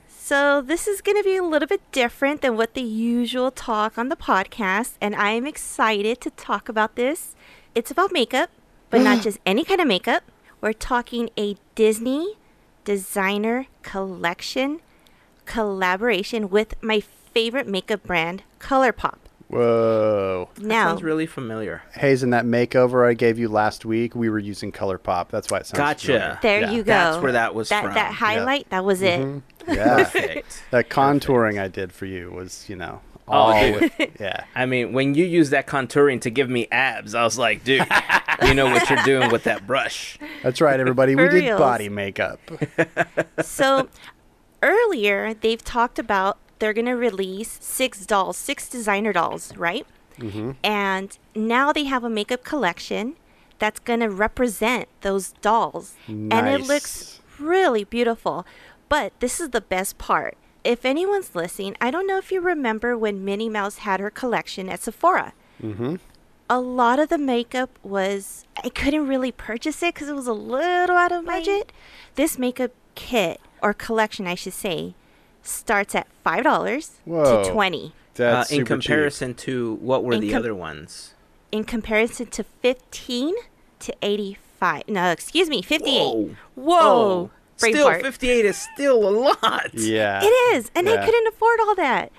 S4: So this is going to be a little bit different than what the usual talk on the podcast, and I am excited to talk about this. It's about makeup, but not just any kind of makeup. We're talking a Disney designer collection collaboration with my favorite makeup brand, ColourPop.
S3: Whoa,
S4: Now,
S2: Sounds really familiar.
S3: Hazen, that makeover I gave you last week, we were using ColourPop. That's why it sounds.
S2: Gotcha.
S3: familiar.
S4: there
S3: Yeah.
S4: you go.
S2: That's where that was
S4: that,
S2: from.
S4: That highlight, that was it. Mm-hmm.
S3: Yeah.
S2: Perfect.
S3: that contouring I did for you was, you know, all
S2: dude.
S3: yeah.
S2: I mean, when you use that contouring to give me abs, I was like, dude, you know what you're doing with that brush.
S3: That's right, everybody. we
S4: For
S3: did
S4: reals.
S3: body makeup.
S4: so earlier they've talked about they're going to release six dolls, six designer dolls, right?
S3: Mm-hmm.
S4: And now they have a makeup collection that's going to represent those dolls. And it looks really beautiful. But this is the best part. If anyone's listening, I don't know if you remember when Minnie Mouse had her collection at Sephora.
S3: Mm-hmm.
S4: A lot of the makeup was, I couldn't really purchase it because it was a little out of budget. This makeup kit, or collection, I should say, starts at $5
S3: Whoa.
S4: to 20
S3: That's
S2: uh, in
S3: super cheap.
S2: comparison to what were
S4: In
S2: the
S4: com-
S2: other ones?
S4: in comparison to 15 to 85. No, excuse me, 58.
S2: Whoa.
S4: Whoa.
S2: Oh, still,
S4: Braveheart.
S2: 58 is still a lot.
S3: Yeah.
S4: It is, and I
S3: Yeah.
S4: couldn't afford all that.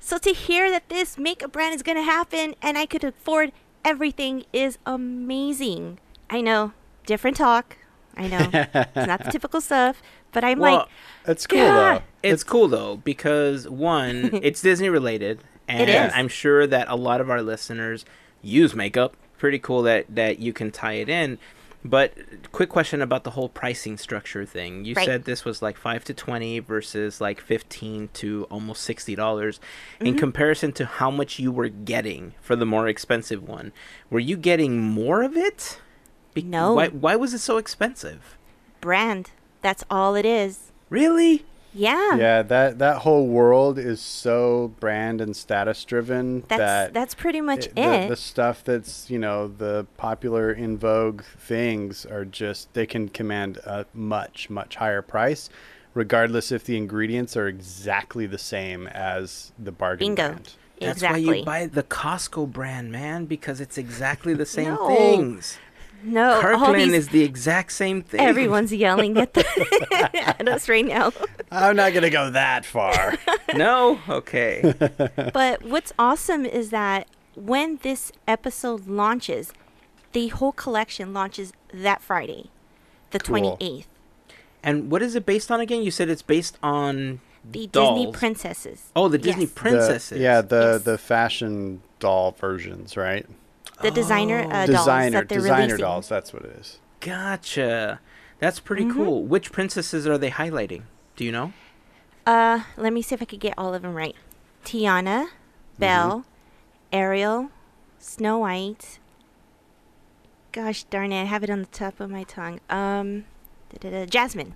S4: So to hear that this makeup brand is going to happen and I could afford everything is amazing. I know, different talk. I know, it's not the typical stuff, but I'm
S2: Well,
S4: like,
S3: It's cool
S4: Yeah.
S3: though.
S2: It's cool though because one, it's Disney related, and
S4: is.
S2: I'm sure that a lot of our listeners use makeup. Pretty cool that that you can tie it in. But quick question about the whole pricing structure thing. You
S4: Right.
S2: said this was like five to twenty versus like fifteen to almost sixty dollars. In mm-hmm. comparison to how much you were getting for the more expensive one, were you getting more of it? Be-
S4: No.
S2: Why, why was it so expensive?
S4: brand. That's all it is.
S2: Really?
S4: Yeah.
S3: Yeah, that that whole world is so brand and status driven
S4: That's
S3: that
S4: that's pretty much
S3: it-
S4: it.
S3: the, the stuff that's you know the popular in vogue things are just they can command a much much higher price regardless if the ingredients are exactly the same as the bargain
S4: Bingo.
S3: brand.
S2: That's
S4: exactly.
S2: why you buy the Costco brand, man, because it's exactly the same
S4: No.
S2: things.
S4: No, all
S2: Kirkland
S4: these,
S2: is the exact same thing.
S4: everyone's yelling at, the at us right now.
S3: I'm not gonna go that far.
S2: no, okay.
S4: But what's awesome is that when this episode launches, the whole collection launches that Friday, the
S3: Cool.
S4: 28th.
S2: and what is it based on again? You said it's based on
S4: The
S2: dolls.
S4: Disney princesses.
S2: Oh, the Disney
S4: Yes.
S3: The-
S2: princesses.
S3: yeah, the
S4: Yes.
S3: the fashion doll versions, right?
S4: The designer uh, dolls
S3: designer
S4: that they're
S3: designer
S4: releasing.
S3: dolls. That's what it is.
S2: Gotcha. That's pretty
S4: Mm-hmm.
S2: cool. Which princesses are they highlighting? Do you know?
S4: Uh, let me see if I could get all of them right. Tiana,
S3: Mm-hmm.
S4: Belle, Ariel, Snow White. Gosh darn it, I have it on the top of my tongue. Um, Jasmine.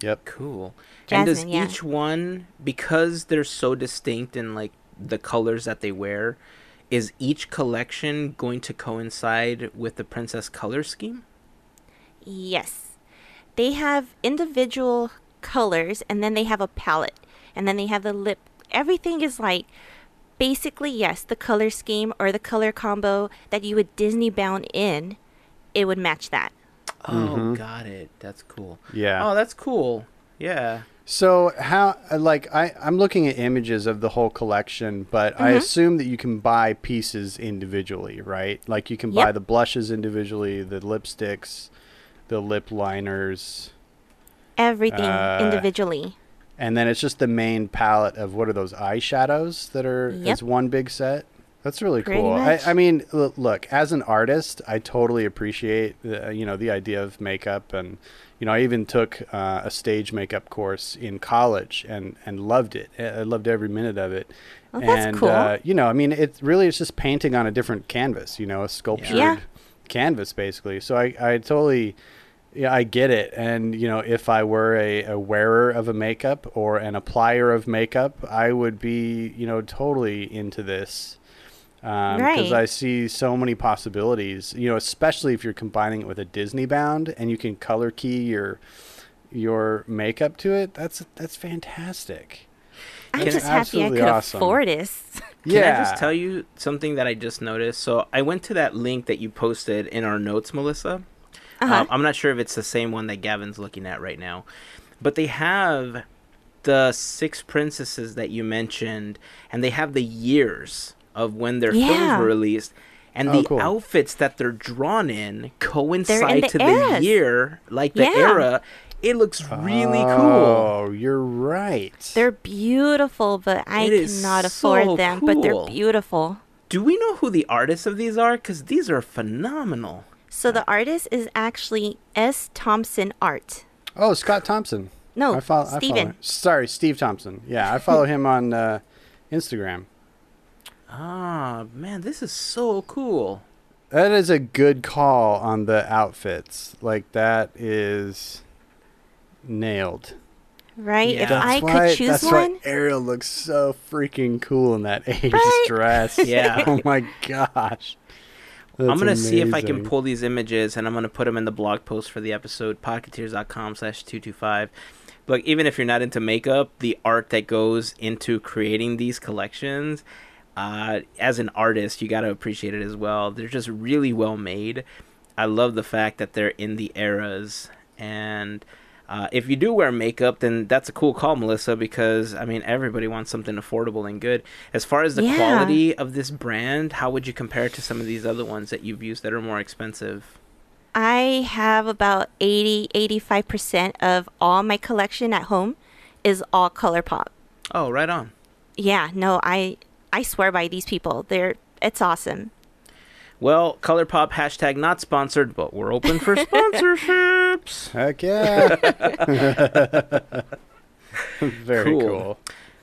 S3: Yep.
S2: Cool. and does
S4: yeah.
S2: each one, because they're so distinct in like the colors that they wear, is each collection going to coincide with the princess color scheme?
S4: Yes. They have individual colors and then they have a palette. And then they have the lip. Everything is like basically, yes, the color scheme or the color combo that you would Disney bound in, it would match that.
S2: Oh, got it. That's cool.
S3: Mm-hmm. Yeah.
S2: Oh, that's cool. Yeah.
S3: So how like I I'm looking at images of the whole collection, but I assume that you can buy pieces individually, right? Like you can buy the blushes individually, the lipsticks, the lip liners,
S4: Everything
S3: Uh,
S4: individually.
S3: and then it's just the main palette of what are those eyeshadows that are
S4: Yep.
S3: as one big set. That's really
S4: Pretty
S3: cool. I. I mean, look, as an artist, I totally appreciate the, you know the idea of makeup, and you know I even took uh, a stage makeup course in college and and loved it. I loved every minute of it.
S4: Oh, that's
S3: and
S4: cool.
S3: uh, you know, I mean, it really is just painting on a different canvas. You know, a sculptured
S4: Yeah.
S3: canvas basically. So I I totally. Yeah, I get it. And, you know, if I were a, a wearer of a makeup or an applier of makeup, I would be, you know, totally into this. Because
S4: Right.
S3: I see so many possibilities, you know, especially if you're combining it with a Disney bound and you can color key your your makeup to it. That's that's fantastic.
S4: I'm
S2: It's
S4: just happy I could
S3: awesome.
S4: afford this.
S2: Can I just tell you something that I just noticed? So I went to that link that you posted in our notes, Melissa.
S4: Uh-huh.
S2: Um, I'm not sure if it's the same one that Gavin's looking at right now, but they have the six princesses that you mentioned, and they have the years of when their films were released, and
S3: Oh,
S2: the
S3: cool.
S2: outfits that they're drawn in coincide
S4: the
S2: to the year, like the
S4: Yeah.
S2: era. It looks really cool.
S3: Oh, you're right.
S4: They're beautiful, but I
S2: It is
S4: cannot afford
S2: so
S4: them. But they're beautiful.
S2: Do we know who the artists of these are? Because these are phenomenal.
S4: So the artist is actually S. Thompson Art.
S3: oh, Scott Thompson.
S4: No,
S3: I follow, I follow Sorry, Steve Thompson. Yeah, I follow him on uh, Instagram.
S2: Ah, man, this is so cool.
S3: That is a good call on the outfits. Like that is nailed.
S4: Right?
S2: Yeah.
S4: If
S2: That's
S4: I
S3: why,
S4: could choose
S3: that's
S4: one,
S3: why Ariel looks so freaking cool in that 80s
S4: Right?
S3: dress.
S2: Yeah.
S3: oh my gosh.
S2: I'm gonna see if I can pull these images and I'm gonna put them in the blog post for the episode, podcateers.com slash 225. But even if you're not into makeup, the art that goes into creating these collections, uh, as an artist, you gotta appreciate it as well. They're just really well made. I love the fact that they're in the eras and uh, if you do wear makeup, then that's a cool call, Melissa, because I mean everybody wants something affordable and good. As far as the
S4: Yeah.
S2: quality of this brand, how would you compare it to some of these other ones that you've used that are more expensive?
S4: I have about 80, 85% of all my collection at home is all ColourPop.
S2: Oh, right on.
S4: Yeah, no, I I swear by these people. They're it's awesome.
S2: Well, ColourPop hashtag not sponsored, but we're open for sponsorships.
S3: Heck yeah. Very
S2: Cool.
S3: cool.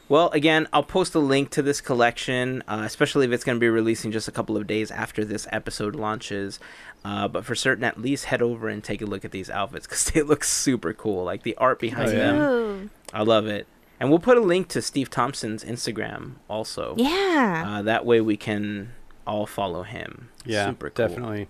S2: Well, again, I'll post a link to this collection, uh, especially if it's going to be releasing just a couple of days after this episode launches. Uh, but for certain, at least head over and take a look at these outfits because they look super cool. Like the art behind
S3: Oh, yeah.
S2: them,
S4: Ooh.
S2: I love it. And we'll put a link to Steve Thompson's Instagram also.
S4: Yeah.
S2: Uh, that way we can all follow him.
S3: Yeah,
S2: super cool.
S3: definitely.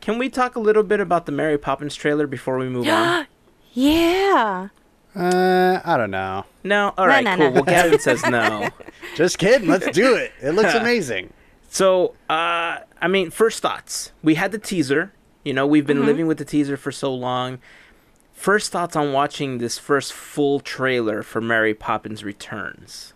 S2: Can we talk a little bit about the Mary Poppins trailer before we move on?
S4: yeah.
S3: Uh, I don't know.
S2: No, all
S4: No,
S2: right,
S4: no,
S2: cool.
S4: no.
S2: Well, Gavin says no.
S3: Just kidding. Let's do it. It looks amazing.
S2: So, uh, I mean, first thoughts. We had the teaser. You know, we've been living with the teaser for so long. First thoughts on watching this first full trailer for Mary Poppins Returns.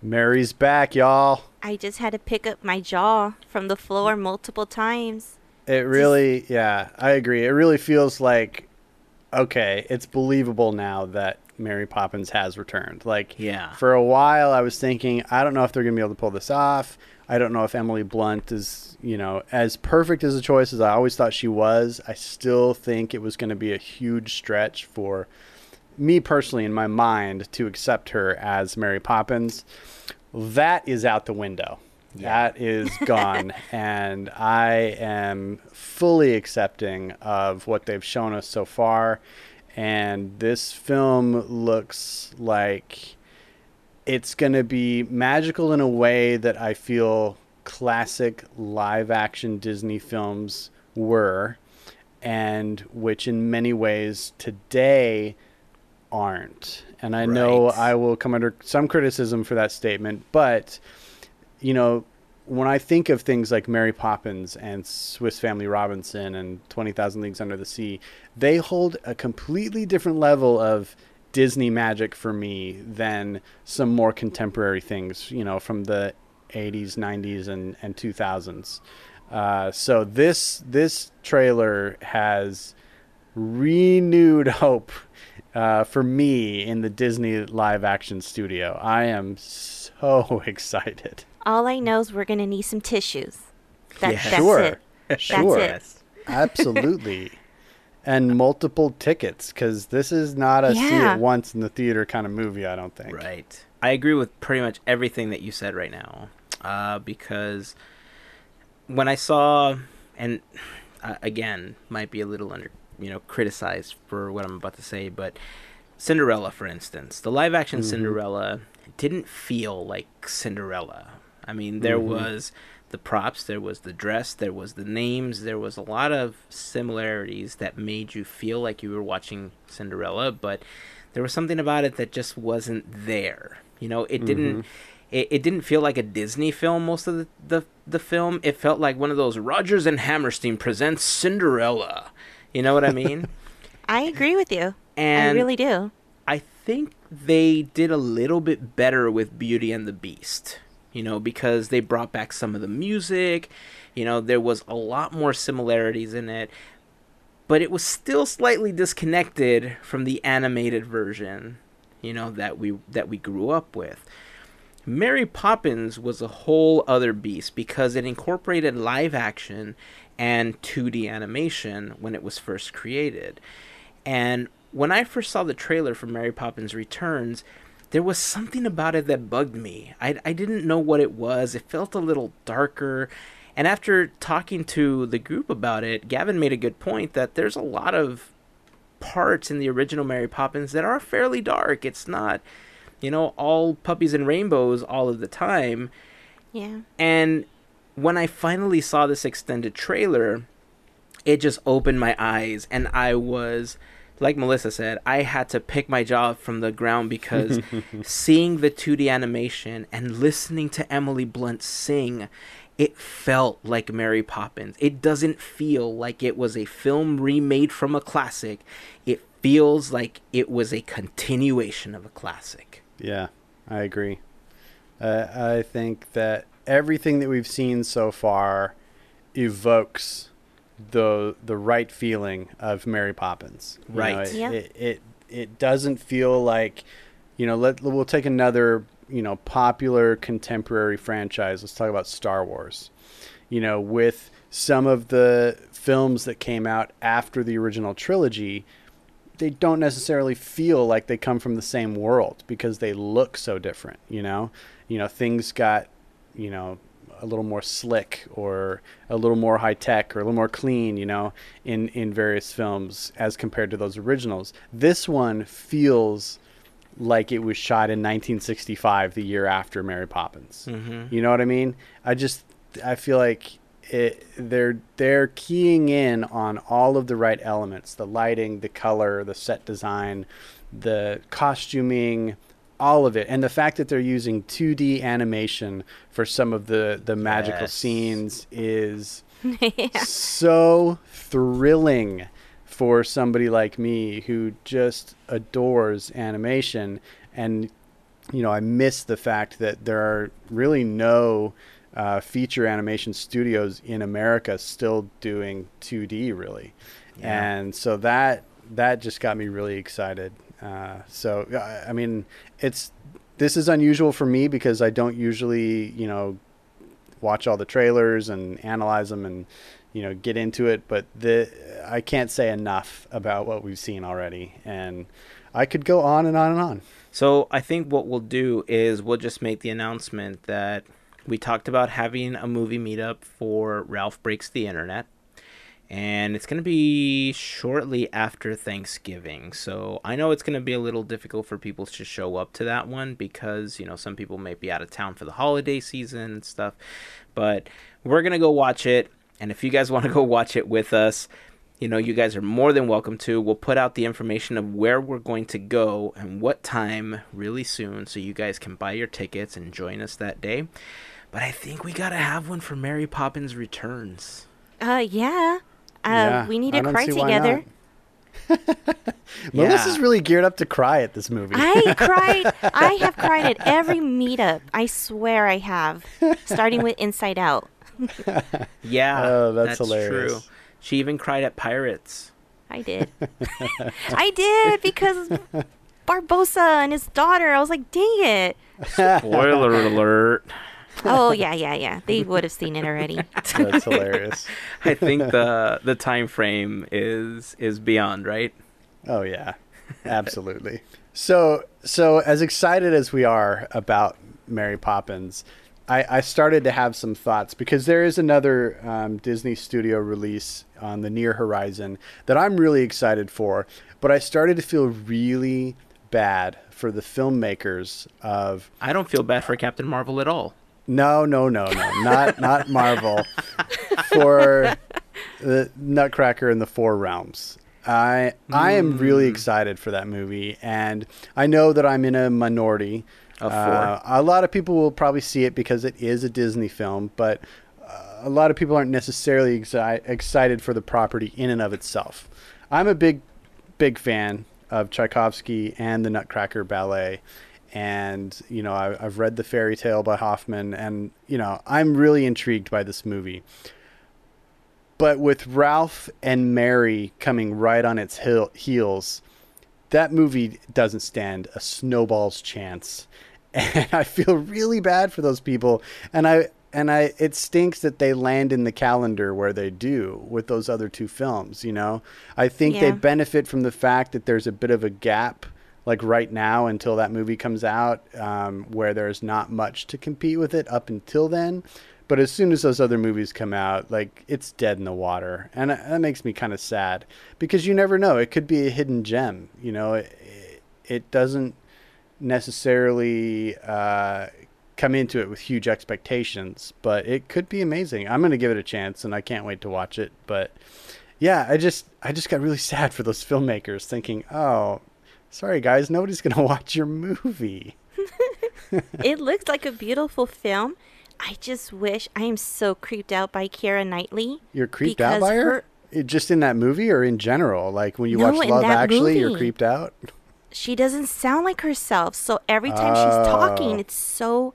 S3: Mary's back, y'all.
S4: I just had to pick up my jaw from the floor multiple times.
S3: It really, yeah, I agree. It really feels like, okay, it's believable now that Mary Poppins has returned. Like,
S2: Yeah.
S3: for a while, I was thinking, I don't know if they're going to be able to pull this off. I don't know if Emily Blunt is, you know, as perfect as a choice as I always thought she was. I still think it was going to be a huge stretch for me personally in my mind to accept her as Mary Poppins. That is out the window. That is gone. and I am fully accepting of what they've shown us so far. And this film looks like it's going to be magical in a way that I feel classic live action Disney films were, and which in many ways today aren't. And I know I will come under some criticism for that statement, but you know, when I think of things like Mary Poppins and Swiss Family Robinson and 20,000 Leagues Under the Sea, they hold a completely different level of Disney magic for me than some more contemporary things, you know, from the 80s, 90s, and, and 2000s. Uh, so this this trailer has renewed hope uh, for me in the Disney live action studio. I am so excited.
S4: All I know is we're gonna need some tissues. That,
S2: Yeah.
S4: That's
S3: sure,
S4: it.
S3: sure,
S4: it.
S3: absolutely, and multiple tickets because this is not a see it once in the theater kind of movie. I don't think.
S2: Right. I agree with pretty much everything that you said right now. Uh, because when I saw, and uh, again, might be a little under, you know, criticized for what I'm about to say, but Cinderella, for instance, the live action Cinderella didn't feel like Cinderella. I mean, there was the props, there was the dress, there was the names, there was a lot of similarities that made you feel like you were watching Cinderella, but there was something about it that just wasn't there. You know, it didn't it, it didn't feel like a Disney film most of the, the the film. It felt like one of those Rodgers and Hammerstein presents Cinderella. You know what I mean?
S4: I agree with you.
S2: And
S4: I really do.
S2: I think they did a little bit better with Beauty and the Beast, you know, because they brought back some of the music. You know, there was a lot more similarities in it. but it was still slightly disconnected from the animated version, you know, that we that we grew up with. Mary Poppins was a whole other beast because it incorporated live action and 2D animation when it was first created. And when I first saw the trailer for Mary Poppins Returns, there was something about it that bugged me. I, I didn't know what it was. It felt a little darker. And after talking to the group about it, Gavin made a good point that there's a lot of parts in the original Mary Poppins that are fairly dark. It's not, you know, all puppies and rainbows all of the time.
S4: Yeah.
S2: And when I finally saw this extended trailer, it just opened my eyes and I was like Melissa said, I had to pick my jaw from the ground because seeing the 2D animation and listening to Emily Blunt sing, it felt like Mary Poppins. It doesn't feel like it was a film remade from a classic. It feels like it was a continuation of a classic.
S3: Yeah, I agree. Uh, I think that everything that we've seen so far evokes the the right feeling of Mary Poppins. You know,
S2: Right.
S3: it,
S4: Yeah.
S3: it, it it doesn't feel like, you know, let we'll take another, you know, popular contemporary franchise. Let's talk about Star Wars. You know, with some of the films that came out after the original trilogy, they don't necessarily feel like they come from the same world because they look so different, you know? You know, things got, you know, a little more slick or a little more high tech or a little more clean, you know, in in various films as compared to those originals. This one feels like it was shot in 1965, the year after Mary Poppins.
S2: Mm-hmm.
S3: You know what I mean? I just I feel like it, they're they're keying in on all of the right elements: the lighting, the color, the set design, the costuming, all of it, and the fact that they're using 2D animation for some of the the magical
S2: Yes.
S3: scenes is
S4: yeah.
S3: so thrilling for somebody like me who just adores animation and you know i miss the fact that there are really no uh, feature animation studios in america still doing 2d really.
S2: Yeah.
S3: and so that that just got me really excited. Uh, so I- i mean it's this is unusual for me because i don't usually you know watch all the trailers and analyze them and you know get into it but the i can't say enough about what we've seen already. And i could go on and on and on.
S2: So I think what we'll do is we'll just make the announcement that we talked about having a movie meetup for Ralph Breaks the Internet. And it's going to be shortly after Thanksgiving. So I know it's going to be a little difficult for people to show up to that one because, you know, some people may be out of town for the holiday season and stuff. But we're going to go watch it. And if you guys want to go watch it with us, you know, you guys are more than welcome to. We'll put out the information of where we're going to go and what time really soon so you guys can buy your tickets and join us that day. But I think we got to have one for Mary Poppins Returns.
S4: Uh, yeah. Uh,
S3: Yeah,
S4: we need to cry
S3: see why
S4: together.
S3: melissa's really geared up to cry at this movie
S4: I cried. I have cried at every meetup. I swear I have. Starting with Inside Out.
S2: Yeah.
S3: Oh, that's hilarious.
S2: true. She even cried at Pirates.
S4: I did. I did because Barbossa and his daughter. I was like, dang it.
S2: Spoiler alert.
S4: Oh yeah, yeah, yeah. They would have seen it already.
S3: that's hilarious
S2: I think the the time frame is is beyond, right?
S3: Oh yeah, absolutely. so so as excited as we are about Mary Poppins, I, I started to have some thoughts because there is another um, Disney Studio release on the near horizon that I'm really excited for, but I started to feel really bad for the filmmakers of
S2: I don't feel bad for Captain Marvel at all.
S3: No, no, no, no, not not Marvel. For the Nutcracker in the Four Realms. I I am really excited for that movie, and I know that I'm in a minority. Uh, a lot of people will probably see it because it is a Disney film, but uh, a lot of people aren't necessarily exi- excited for the property in and of itself. I'm a big, big fan of Tchaikovsky and the Nutcracker Ballet, and you know I, I've read the fairy tale by Hoffmann, and you know I'm really intrigued by this movie. But with Ralph and Mary coming right on its heel- heels, that movie doesn't stand a snowball's chance. And I feel really bad for those people. And I and I it stinks that they land in the calendar where they do with those other two films, you know. I think they benefit from the fact that there's a bit of a gap like right now until that movie comes out um, where there's not much to compete with it up until then. But as soon as those other movies come out like it's dead in the water. And that makes me kind of sad because you never know it could be a hidden gem you know? It, it doesn't necessarily uh, come into it with huge expectations but it could be amazing. I'm going to give it a chance and i can't wait to watch it. But yeah i just i just got really sad for those filmmakers thinking oh sorry guys nobody's going to watch your movie
S4: it looks like a beautiful film. I just wish I am so creeped out by Keira Knightley.
S3: you're creeped out by her,
S4: her-
S3: just in that movie or in general like when you
S4: No,
S3: watch love
S4: that
S3: actually you're creeped out
S4: She doesn't sound like herself. So every time she's
S3: Oh.
S4: talking, it's so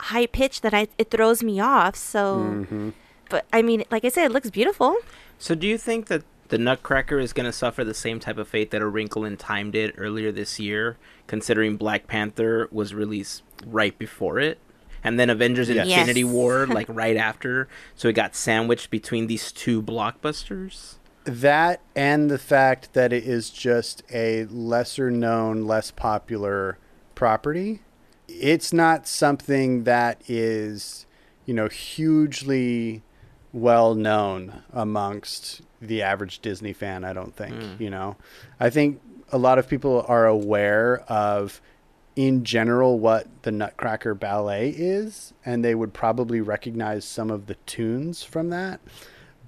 S4: high pitched that I, it throws me off. So,
S3: Mm-hmm.
S4: but I mean, like I said, it looks beautiful.
S2: So do you think that the Nutcracker is going to suffer the same type of fate that A Wrinkle in Time did earlier this year, considering Black Panther was released right before it? And then Avengers
S3: Yes.
S2: Infinity War, like right after. So it got sandwiched between these two blockbusters.
S3: that and the fact that it is just a lesser known less popular property it's not something that is you know hugely well known amongst the average disney fan i don't think hmm. you know? I think a lot of people are aware of in general what the nutcracker ballet is and they would probably recognize some of the tunes from that.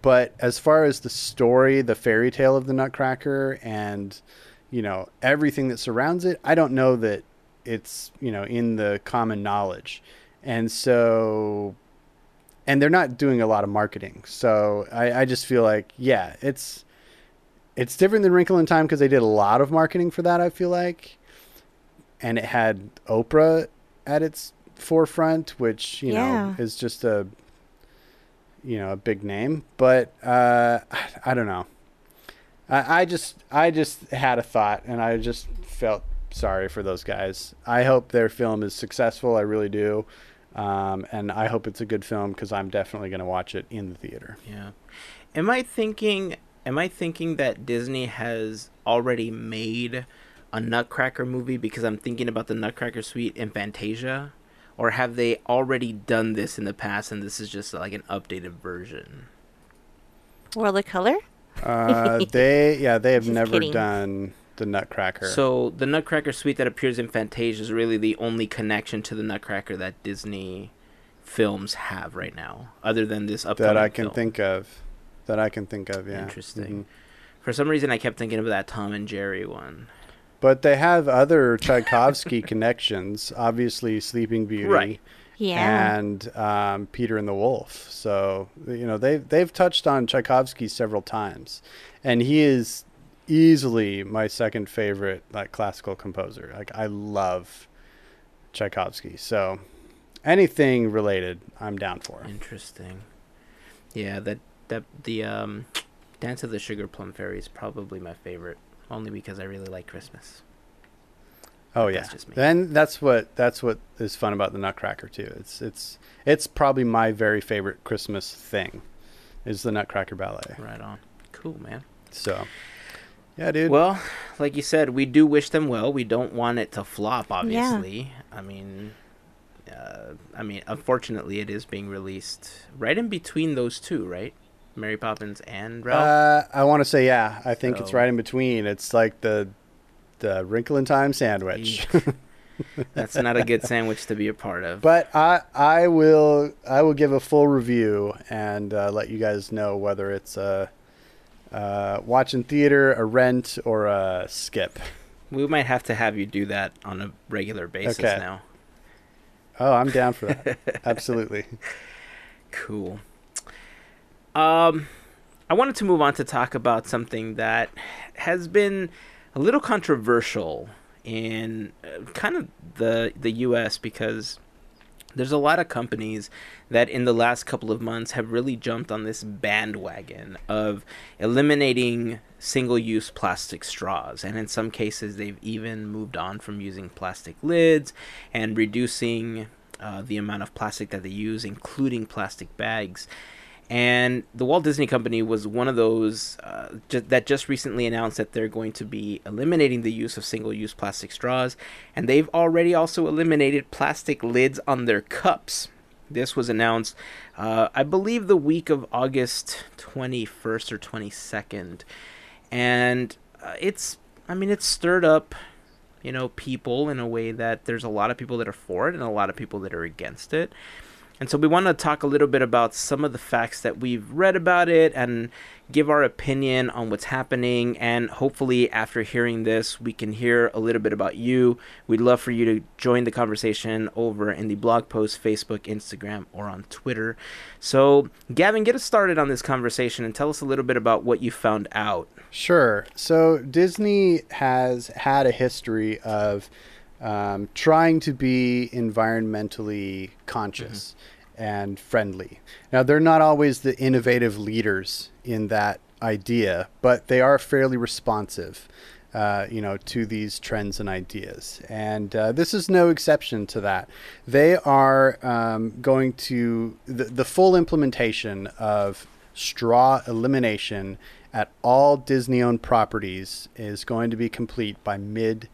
S3: But as far as the story, the fairy tale of the Nutcracker, and you know everything that surrounds it, I don't know that it's you know in the common knowledge, and so, and they're not doing a lot of marketing. So I, I just feel like yeah, it's it's different than Wrinkle in Time because they did a lot of marketing for that. I feel like, and it had Oprah at its forefront, which you
S4: Yeah.
S3: know is just a you know a big name but uh i, I don't know I, I just i just had a thought and i just felt sorry for those guys i hope their film is successful i really do um, and i hope it's a good film because i'm definitely going to watch it in the theater
S2: Yeah. Am I thinking am I thinking that Disney has already made a Nutcracker movie because I'm thinking about the Nutcracker Suite in Fantasia? Or have they already done this in the past and this is just like an updated version?
S4: World of Color?
S3: uh, they yeah they have
S4: Just
S3: never
S4: kidding.
S3: done the nutcracker
S2: So the Nutcracker Suite that appears in Fantasia is really the only connection to the Nutcracker that Disney films have right now, other than this upcoming
S3: that i can
S2: film.
S3: think of that i can think of yeah
S2: Interesting.
S3: Mhm.
S2: For some reason, I kept thinking of that Tom and Jerry one.
S3: but they have other tchaikovsky connections obviously sleeping beauty
S2: Right.
S4: Yeah.
S3: and um, Peter and the Wolf. So you know they've they've touched on Tchaikovsky several times, and he is easily my second favorite like classical composer. Like I love Tchaikovsky. So anything related, I'm down for.
S2: Interesting. Yeah, that that the um, Dance of the Sugar Plum Fairy is probably my favorite, only because I really like Christmas.
S3: Oh
S2: That's
S3: yeah,
S2: me.
S3: then that's what that's what is fun about the Nutcracker too. It's it's it's probably my very favorite Christmas thing, is the Nutcracker Ballet.
S2: Right on. Cool, man.
S3: So yeah, dude.
S2: Well, like you said, we do wish them well. We don't want it to flop, obviously. Yeah. I mean, uh, I mean, unfortunately, it is being released right in between those two, right? Mary Poppins and Ralph.
S3: Uh, I want to say yeah. I think it's right in between. It's like the the wrinkle in time sandwich.
S2: That's not a good sandwich to be a part of.
S3: but I I will I will give a full review and uh, let you guys know whether it's a uh, watch in theater, a rent, or a skip.
S2: we might have to have you do that on a regular basis
S3: Okay.
S2: now.
S3: Oh, I'm down for that. Absolutely.
S2: Cool. Um, I wanted to move on to talk about something that has been a little controversial in uh, kind of the the U.S. because there's a lot of companies that in the last couple of months have really jumped on this bandwagon of eliminating single use plastic straws. And in some cases, they've even moved on from using plastic lids and reducing uh, the amount of plastic that they use, including plastic bags. And the Walt Disney Company was one of those uh, that just recently announced that they're going to be eliminating the use of single use plastic straws. And they've already also eliminated plastic lids on their cups. This was announced, uh, I believe, the week of August 21st or 22nd. And uh, it's, I mean, it's stirred up, you know, people in a way that there's a lot of people that are for it and a lot of people that are against it. And so we want to talk a little bit about some of the facts that we've read about it and give our opinion on what's happening. And hopefully, after hearing this, we can hear a little bit about you. We'd love for you to join the conversation over in the blog post, Facebook, Instagram, or on Twitter. So, Gavin, get us started on this conversation and tell us a little bit about what you found out.
S3: Sure. So, Disney has had a history of um, trying to be environmentally conscious mm-hmm. And friendly. Now, they're not always the innovative leaders in that idea, but they are fairly responsive. Uh, you know, to these trends and ideas. And uh, this is no exception to that. They are um, going to, the, the full implementation of straw elimination at all Disney owned properties is going to be complete by mid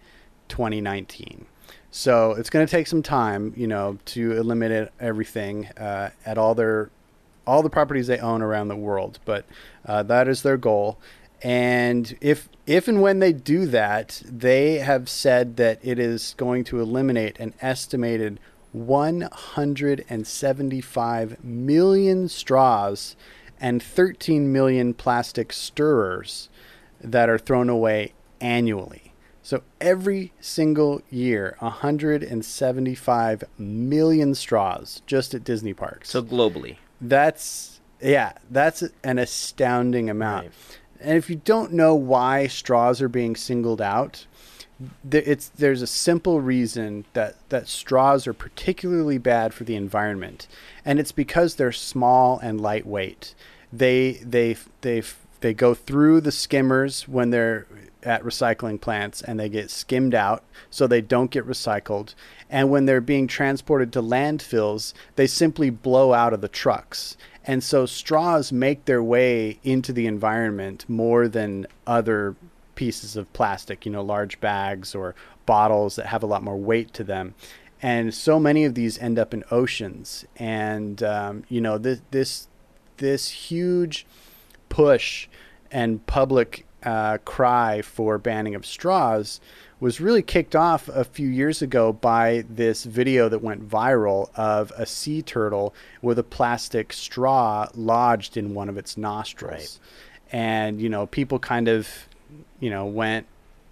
S3: 2019. So it's going to take some time, you know, to eliminate everything uh, at all their all the properties they own around the world. But uh, that is their goal. And if if and when they do that, they have said that it is going to eliminate an estimated 175 million straws and 13 million plastic stirrers that are thrown away annually. So every single year, 175 million straws just at Disney parks.
S2: So globally.
S3: That's yeah, that's an astounding amount. Right. And if you don't know why straws are being singled out, it's there's a simple reason that that straws are particularly bad for the environment, and it's because they're small and lightweight. They they they they go through the skimmers when they're at recycling plants and they get skimmed out so they don't get recycled. And when they're being transported to landfills, they simply blow out of the trucks. And so straws make their way into the environment more than other pieces of plastic, you know, large bags or bottles that have a lot more weight to them. And so many of these end up in oceans. And, um, you know, this, this, this huge push and public uh, cry for banning of straws was really kicked off a few years ago by this video that went viral of a sea turtle with a plastic straw lodged in one of its nostrils. Right. And, you know, people kind of, you know, went,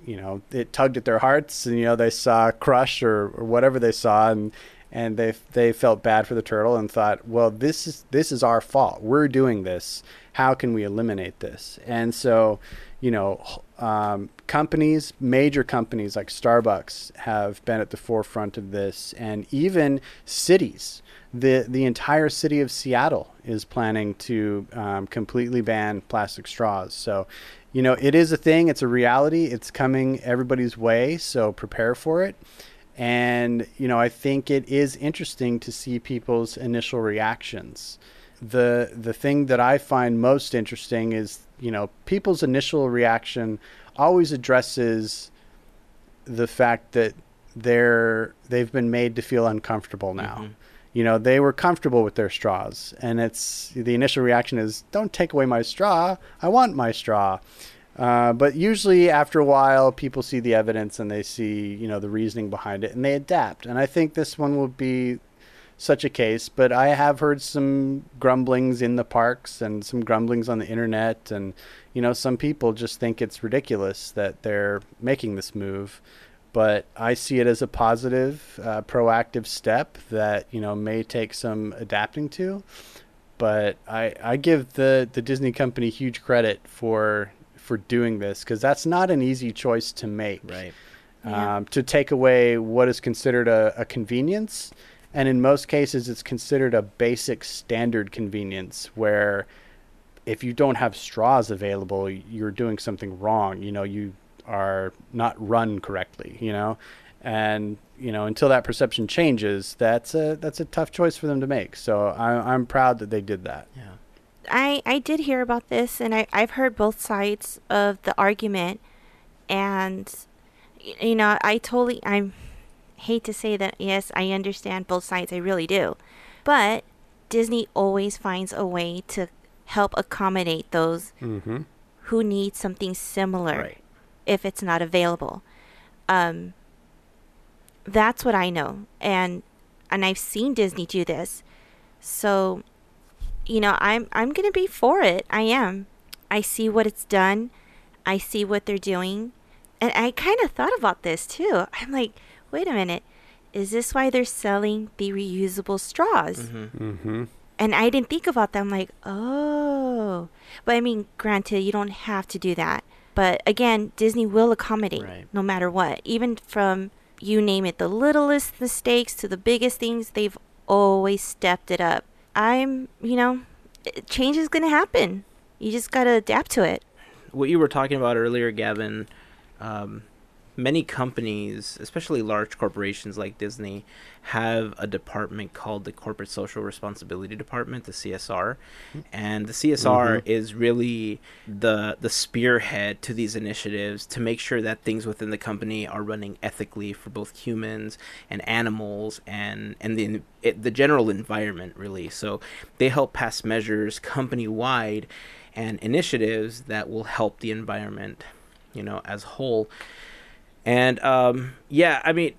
S3: you know, it tugged at their hearts and, you know, they saw Crush or, or whatever they saw and, and they they felt bad for the turtle and thought, well, this is this is our fault. We're doing this. How can we eliminate this? And so, you know, um, companies, major companies like Starbucks have been at the forefront of this, and even cities. The, the entire city of Seattle is planning to um, completely ban plastic straws. So, you know, it is a thing, it's a reality, it's coming everybody's way, so prepare for it. And, you know, I think it is interesting to see people's initial reactions. The, the thing that I find most interesting is you know, people's initial reaction always addresses the fact that they're they've been made to feel uncomfortable now. Mm-hmm. You know, they were comfortable with their straws, and it's the initial reaction is, "Don't take away my straw. I want my straw." Uh, but usually, after a while, people see the evidence and they see, you know, the reasoning behind it, and they adapt. And I think this one will be such a case, but I have heard some grumblings in the parks and some grumblings on the internet, and you know, some people just think it's ridiculous that they're making this move. But I see it as a positive, uh, proactive step that you know may take some adapting to. But I, I give the, the Disney company huge credit for for doing this because that's not an easy choice to make.
S2: Right.
S3: Um, to take away what is considered a, a convenience and in most cases, it's considered a basic standard convenience where if you don't have straws available, you're doing something wrong. You know, you are not run correctly. You know, and you know until that perception changes, that's a that's a tough choice for them to make. So I, I'm proud that they did that.
S2: Yeah.
S4: I I did hear about this, and I I've heard both sides of the argument, and you know I totally I hate to say that yes I understand both sides I really do, but Disney always finds a way to help accommodate those
S3: Mm-hmm.
S4: who need something similar
S2: Right.
S4: if it's not available. Um, that's what I know, and and I've seen Disney do this. So, you know, I'm I'm gonna be for it. I am. I see what it's done. I see what they're doing, and I kind of thought about this too. I'm like, wait a minute, is this why they're selling the reusable straws?
S3: Mm-hmm.
S4: And I didn't think about that. I'm like, oh. But I mean, granted, you don't have to do that. But again, Disney will accommodate
S2: Right.
S4: no matter what. Even from, you name it, the littlest mistakes to the biggest things, they've always stepped it up. I'm, you know, change is going to happen. You just got to adapt to it.
S2: what you were talking about earlier, Gavin, um, many companies, especially large corporations like Disney, have a department called the Corporate Social Responsibility Department, the CSR, and the CSR mm-hmm. is really the the spearhead to these initiatives to make sure that things within the company are running ethically for both humans and animals and and the it, the general environment really. So they help pass measures company wide and initiatives that will help the environment, you know, as a whole. And um, yeah, I mean,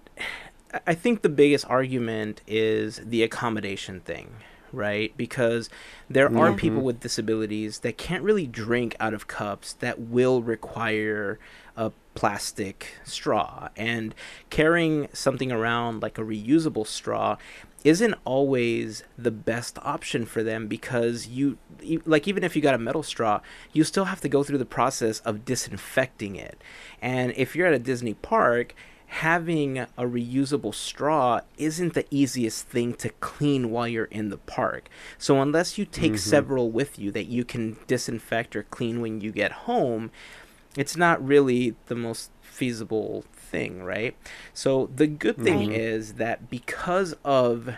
S2: I- I think the biggest argument is the accommodation thing, right? Because there are people with disabilities that can't really drink out of cups that will require a plastic straw. And carrying something around like a reusable straw isn't always the best option for them because you like even if you got a metal straw you still have to go through the process of disinfecting it. And if you're at a disney park having a reusable straw isn't the easiest thing to clean while you're in the park. So unless you take mm-hmm. several with you that you can disinfect or clean when you get home it's not really the most feasible thing, right? So the good thing
S4: Right.
S2: is that because of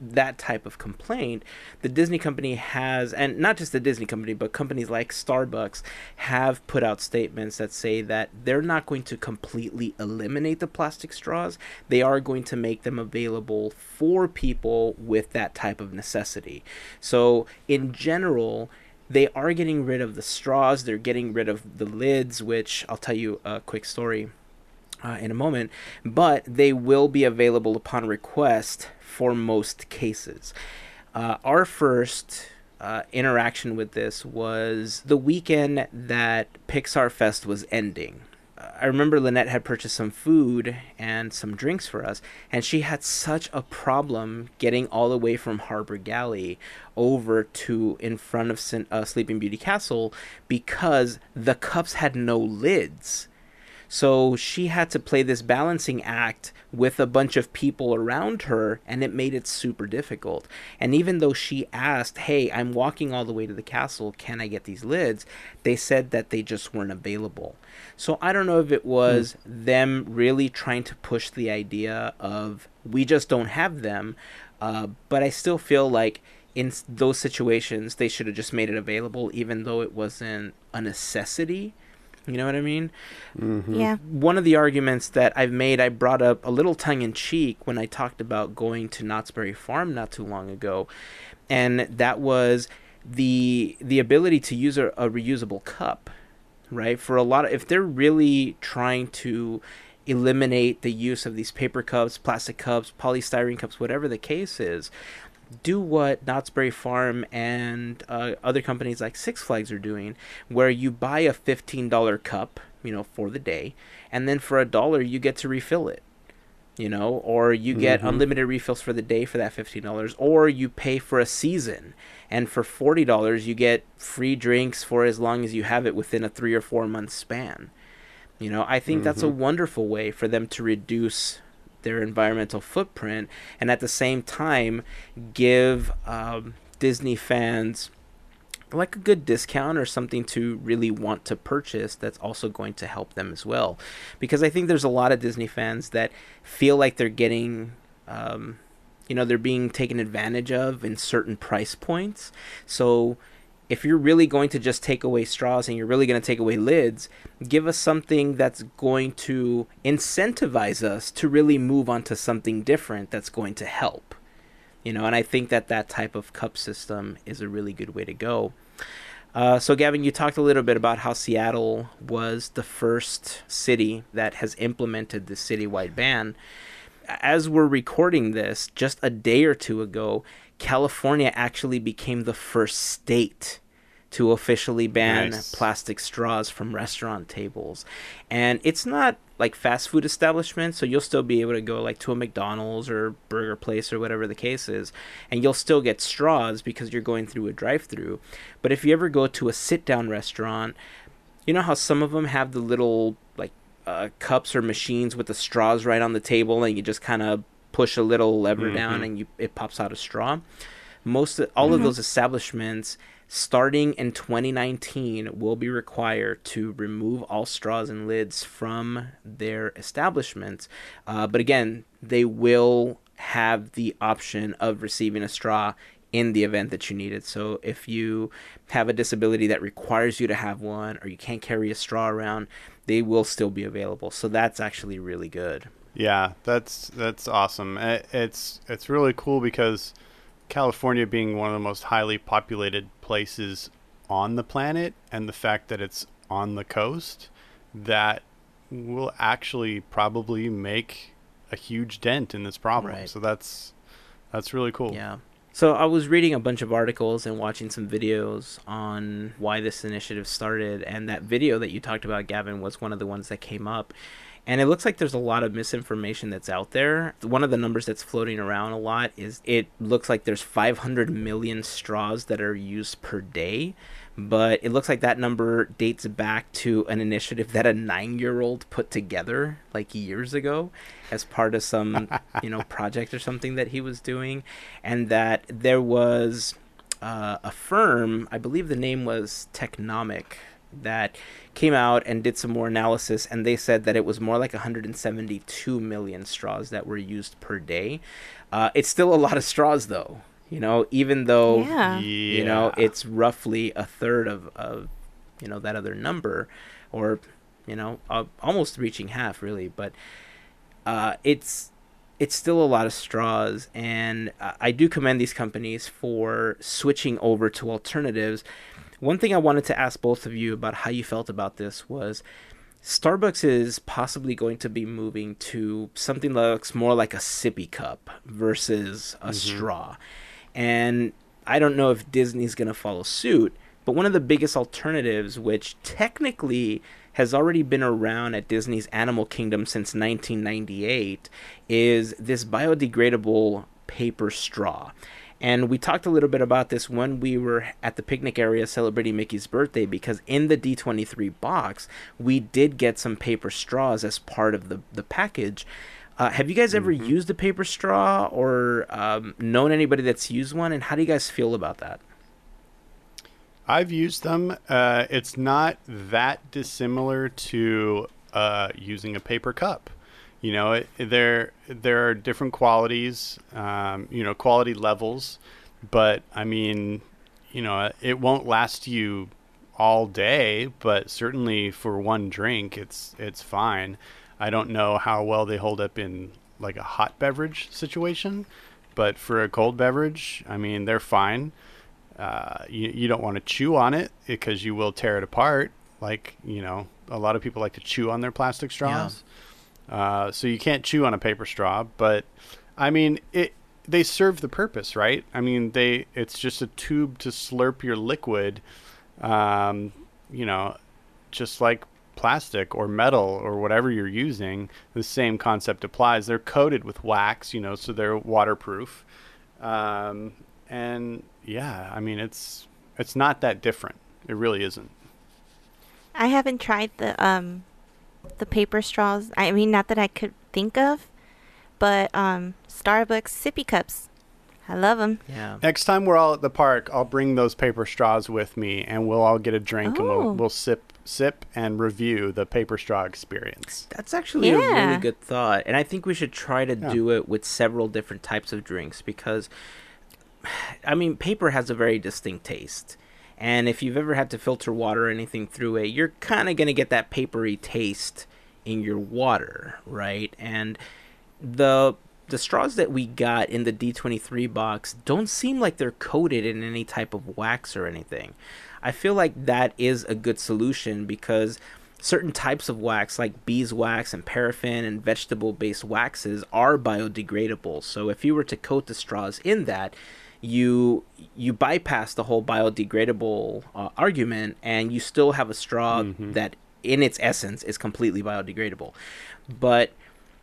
S2: that type of complaint, the Disney company has, and not just the Disney company, but companies like Starbucks have put out statements that say that they're not going to completely eliminate the plastic straws. They are going to make them available for people with that type of necessity. So, in general, they are getting rid of the straws, they're getting rid of the lids, which I'll tell you a quick story uh, in a moment, but they will be available upon request for most cases. Uh, our first uh, interaction with this was the weekend that Pixar Fest was ending. Uh, I remember Lynette had purchased some food and some drinks for us, and she had such a problem getting all the way from Harbor Galley over to in front of Sin- uh, Sleeping Beauty Castle because the cups had no lids. So she had to play this balancing act with a bunch of people around her, and it made it super difficult. And even though she asked, Hey, I'm walking all the way to the castle, can I get these lids? They said that they just weren't available. So I don't know if it was them really trying to push the idea of we just don't have them, uh, but I still feel like in those situations they should have just made it available, even though it wasn't a necessity. You know what I mean? Mm-hmm.
S4: Yeah.
S2: one of the arguments that I've made, I brought up a little tongue in cheek when I talked about going to Knott's Berry Farm not too long ago, and that was the the ability to use a, a reusable cup, right? For a lot of if they're really trying to eliminate the use of these paper cups, plastic cups, polystyrene cups, whatever the case is, do what Knott's Berry Farm and uh, other companies like Six Flags are doing, where you buy a fifteen dollar cup, you know, for the day, and then for a dollar you get to refill it, you know, or you get unlimited refills for the day for that fifteen dollars, or you pay for a season, and for forty dollars you get free drinks for as long as you have it within a three or four month span. You know, I think that's a wonderful way for them to reduce their environmental footprint, and at the same time give um, Disney fans like a good discount or something to really want to purchase that's also going to help them as well. Because I think there's a lot of Disney fans that feel like they're getting, um, you know, they're being taken advantage of in certain price points. So if you're really going to just take away straws and you're really going to take away lids, give us something that's going to incentivize us to really move on to something different that's going to help. You know, and I think that that type of cup system is a really good way to go. Uh, so, Gavin, you talked a little bit about how Seattle was the first city that has implemented the citywide ban. As we're recording this, just a day or two ago, California actually became the first state to officially ban
S3: Nice.
S2: plastic straws from restaurant tables. And it's not like fast food establishments, so you'll still be able to go like to a McDonald's or burger place or whatever the case is, and you'll still get straws because you're going through a drive-through. But if you ever go to a sit-down restaurant, you know how some of them have the little like uh, cups or machines with the straws right on the table, and you just kind of push a little lever down and you it pops out a straw. Most of, all of those establishments starting in 2019 will be required to remove all straws and lids from their establishments. Uh, but again, they will have the option of receiving a straw in the event that you need it. So if you have a disability that requires you to have one or you can't carry a straw around, they will still be available. So that's actually really good.
S3: Yeah, that's that's awesome. I- It's it's really cool because California being one of the most highly populated places on the planet and the fact that it's on the coast that will actually probably make a huge dent in this problem.
S2: Right.
S3: So that's that's really cool.
S2: Yeah. So I was reading a bunch of articles and watching some videos on why this initiative started, and that video that you talked about, Gavin, was one of the ones that came up. And it looks like there's a lot of misinformation that's out there. One of the numbers that's floating around a lot is it looks like there's 500 million straws that are used per day, but it looks like that number dates back to an initiative that a nine year old put together like years ago as part of some you know project or something that he was doing and that there was uh, a firm i believe the name was technomic that came out and did some more analysis and they said that it was more like 172 million straws that were used per day. Uh, it's still a lot of straws though you know even though
S4: Yeah.
S2: you know it's roughly a third of, of you know that other number or you know uh, almost reaching half really. But uh, it's it's still a lot of straws and uh, i do commend these companies for switching over to alternatives one thing i wanted to ask both of you about how you felt about this was Starbucks is possibly going to be moving to something that looks more like a sippy cup versus a mm-hmm. straw. And I don't know if Disney's going to follow suit, but one of the biggest alternatives, which technically has already been around at Disney's Animal Kingdom since 1998, is this biodegradable paper straw. And we talked a little bit about this when we were at the picnic area celebrating Mickey's birthday because in the D23 box, we did get some paper straws as part of the, the package. Uh, have you guys ever used a paper straw or um, known anybody that's used one? And how do you guys feel about that?
S3: I've used them. Uh, it's not that dissimilar to uh, using a paper cup. You know, it, there there are different qualities, um, you know, quality levels, but I mean, you know, it won't last you all day, but certainly for one drink, it's it's fine. I don't know how well they hold up in like a hot beverage situation, but for a cold beverage, I mean, they're fine uh, you, you don't want to chew on it because you will tear it apart. Like, you know, a lot of people like to chew on their plastic straws. Uh, so you can't chew on a paper straw, but I mean, it, they serve the purpose, right? I mean, they, it's just a tube to slurp your liquid, um, you know, just like plastic or metal or whatever you're using, the same concept applies. They're coated with wax, you know, so they're waterproof. Um, and yeah, I mean it's it's not that different. It really isn't.
S4: I haven't tried the um the paper straws. I mean, not that I could think of, but um, Starbucks sippy cups. I love them.
S2: Yeah.
S3: Next time we're all at the park, I'll bring those paper straws with me, and we'll all get a drink and
S4: Oh.
S3: we'll, we'll sip sip and review the paper straw experience.
S2: That's actually a really good thought. And I think we should try to
S3: Yeah.
S2: do it with several different types of drinks because, I mean, paper has a very distinct taste. And if you've ever had to filter water or anything through it, you're kind of going to get that papery taste in your water, right? And the the straws that we got in the D23 box don't seem like they're coated in any type of wax or anything. I feel like that is a good solution because certain types of wax like beeswax and paraffin and vegetable based waxes are biodegradable. So if you were to coat the straws in that, you you bypass the whole biodegradable uh, argument and you still have a straw that in its essence is completely biodegradable. But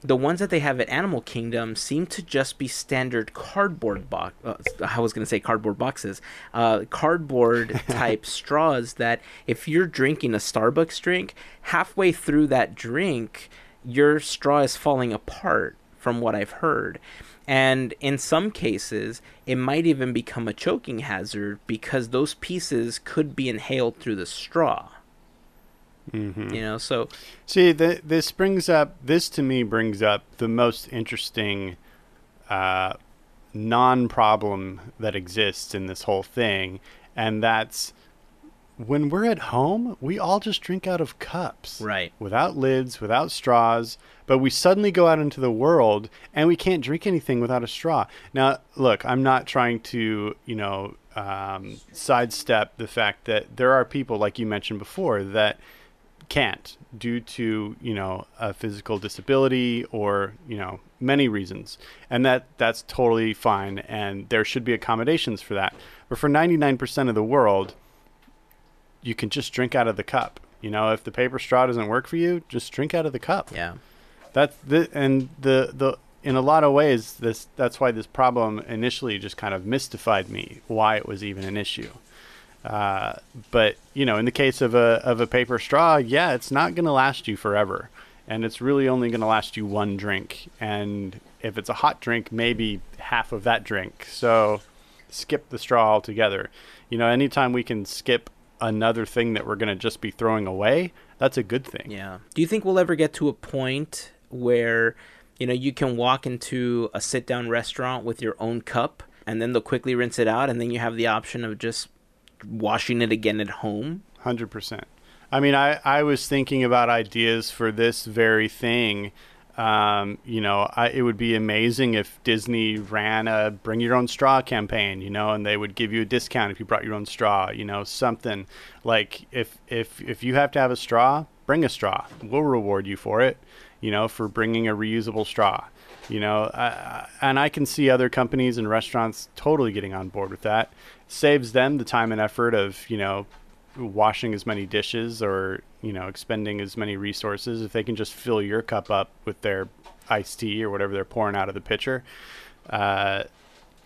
S2: the ones that they have at Animal Kingdom seem to just be standard cardboard box. Uh, I was going to say cardboard boxes, uh, cardboard type straws. That if you're drinking a Starbucks drink, halfway through that drink, your straw is falling apart. From what I've heard, and in some cases, it might even become a choking hazard because those pieces could be inhaled through the straw.
S3: Mm-hmm.
S2: You know, so
S3: See, th- this brings up this to me brings up the most interesting uh, non-problem that exists in this whole thing, and that's when we're at home, we all just drink out of cups,
S2: Right.
S3: Without lids, without straws. But we suddenly go out into the world and we can't drink anything without a straw. Now, look, I'm not trying to, you know, um, sidestep the fact that there are people, like you mentioned before, that can't due to you know a physical disability or you know many reasons and that that's totally fine and there should be accommodations for that but for 99% of the world you can just drink out of the cup. You know if the paper straw doesn't work for you just drink out of the cup.
S2: Yeah.
S3: that's the and the the in a lot of ways this that's why this problem initially just kind of mystified me why it was even an issue. Uh, but you know in the case of a of a paper straw yeah it's not going to last you forever. And it's really only going to last you one drink. And if it's a hot drink maybe half of that drink. So skip the straw altogether. You know anytime we can skip another thing that we're going to just be throwing away that's a good thing
S2: Yeah. Do you think we'll ever get to a point where, you know, you can walk into a sit down restaurant with your own cup and then they'll quickly rinse it out and then you have the option of just washing it again at home?
S3: Hundred percent. I mean, I, I was thinking about ideas for this very thing. Um, you know, I, it would be amazing if Disney ran a bring your own straw campaign, you know, and they would give you a discount if you brought your own straw, you know, something like if, if, if you have to have a straw, bring a straw. We'll reward you for it, you know, for bringing a reusable straw, you know, uh, and I can see other companies and restaurants totally getting on board with that. Saves them the time and effort of, you know, washing as many dishes or you know expending as many resources if they can just fill your cup up with their iced tea or whatever they're pouring out of the pitcher uh,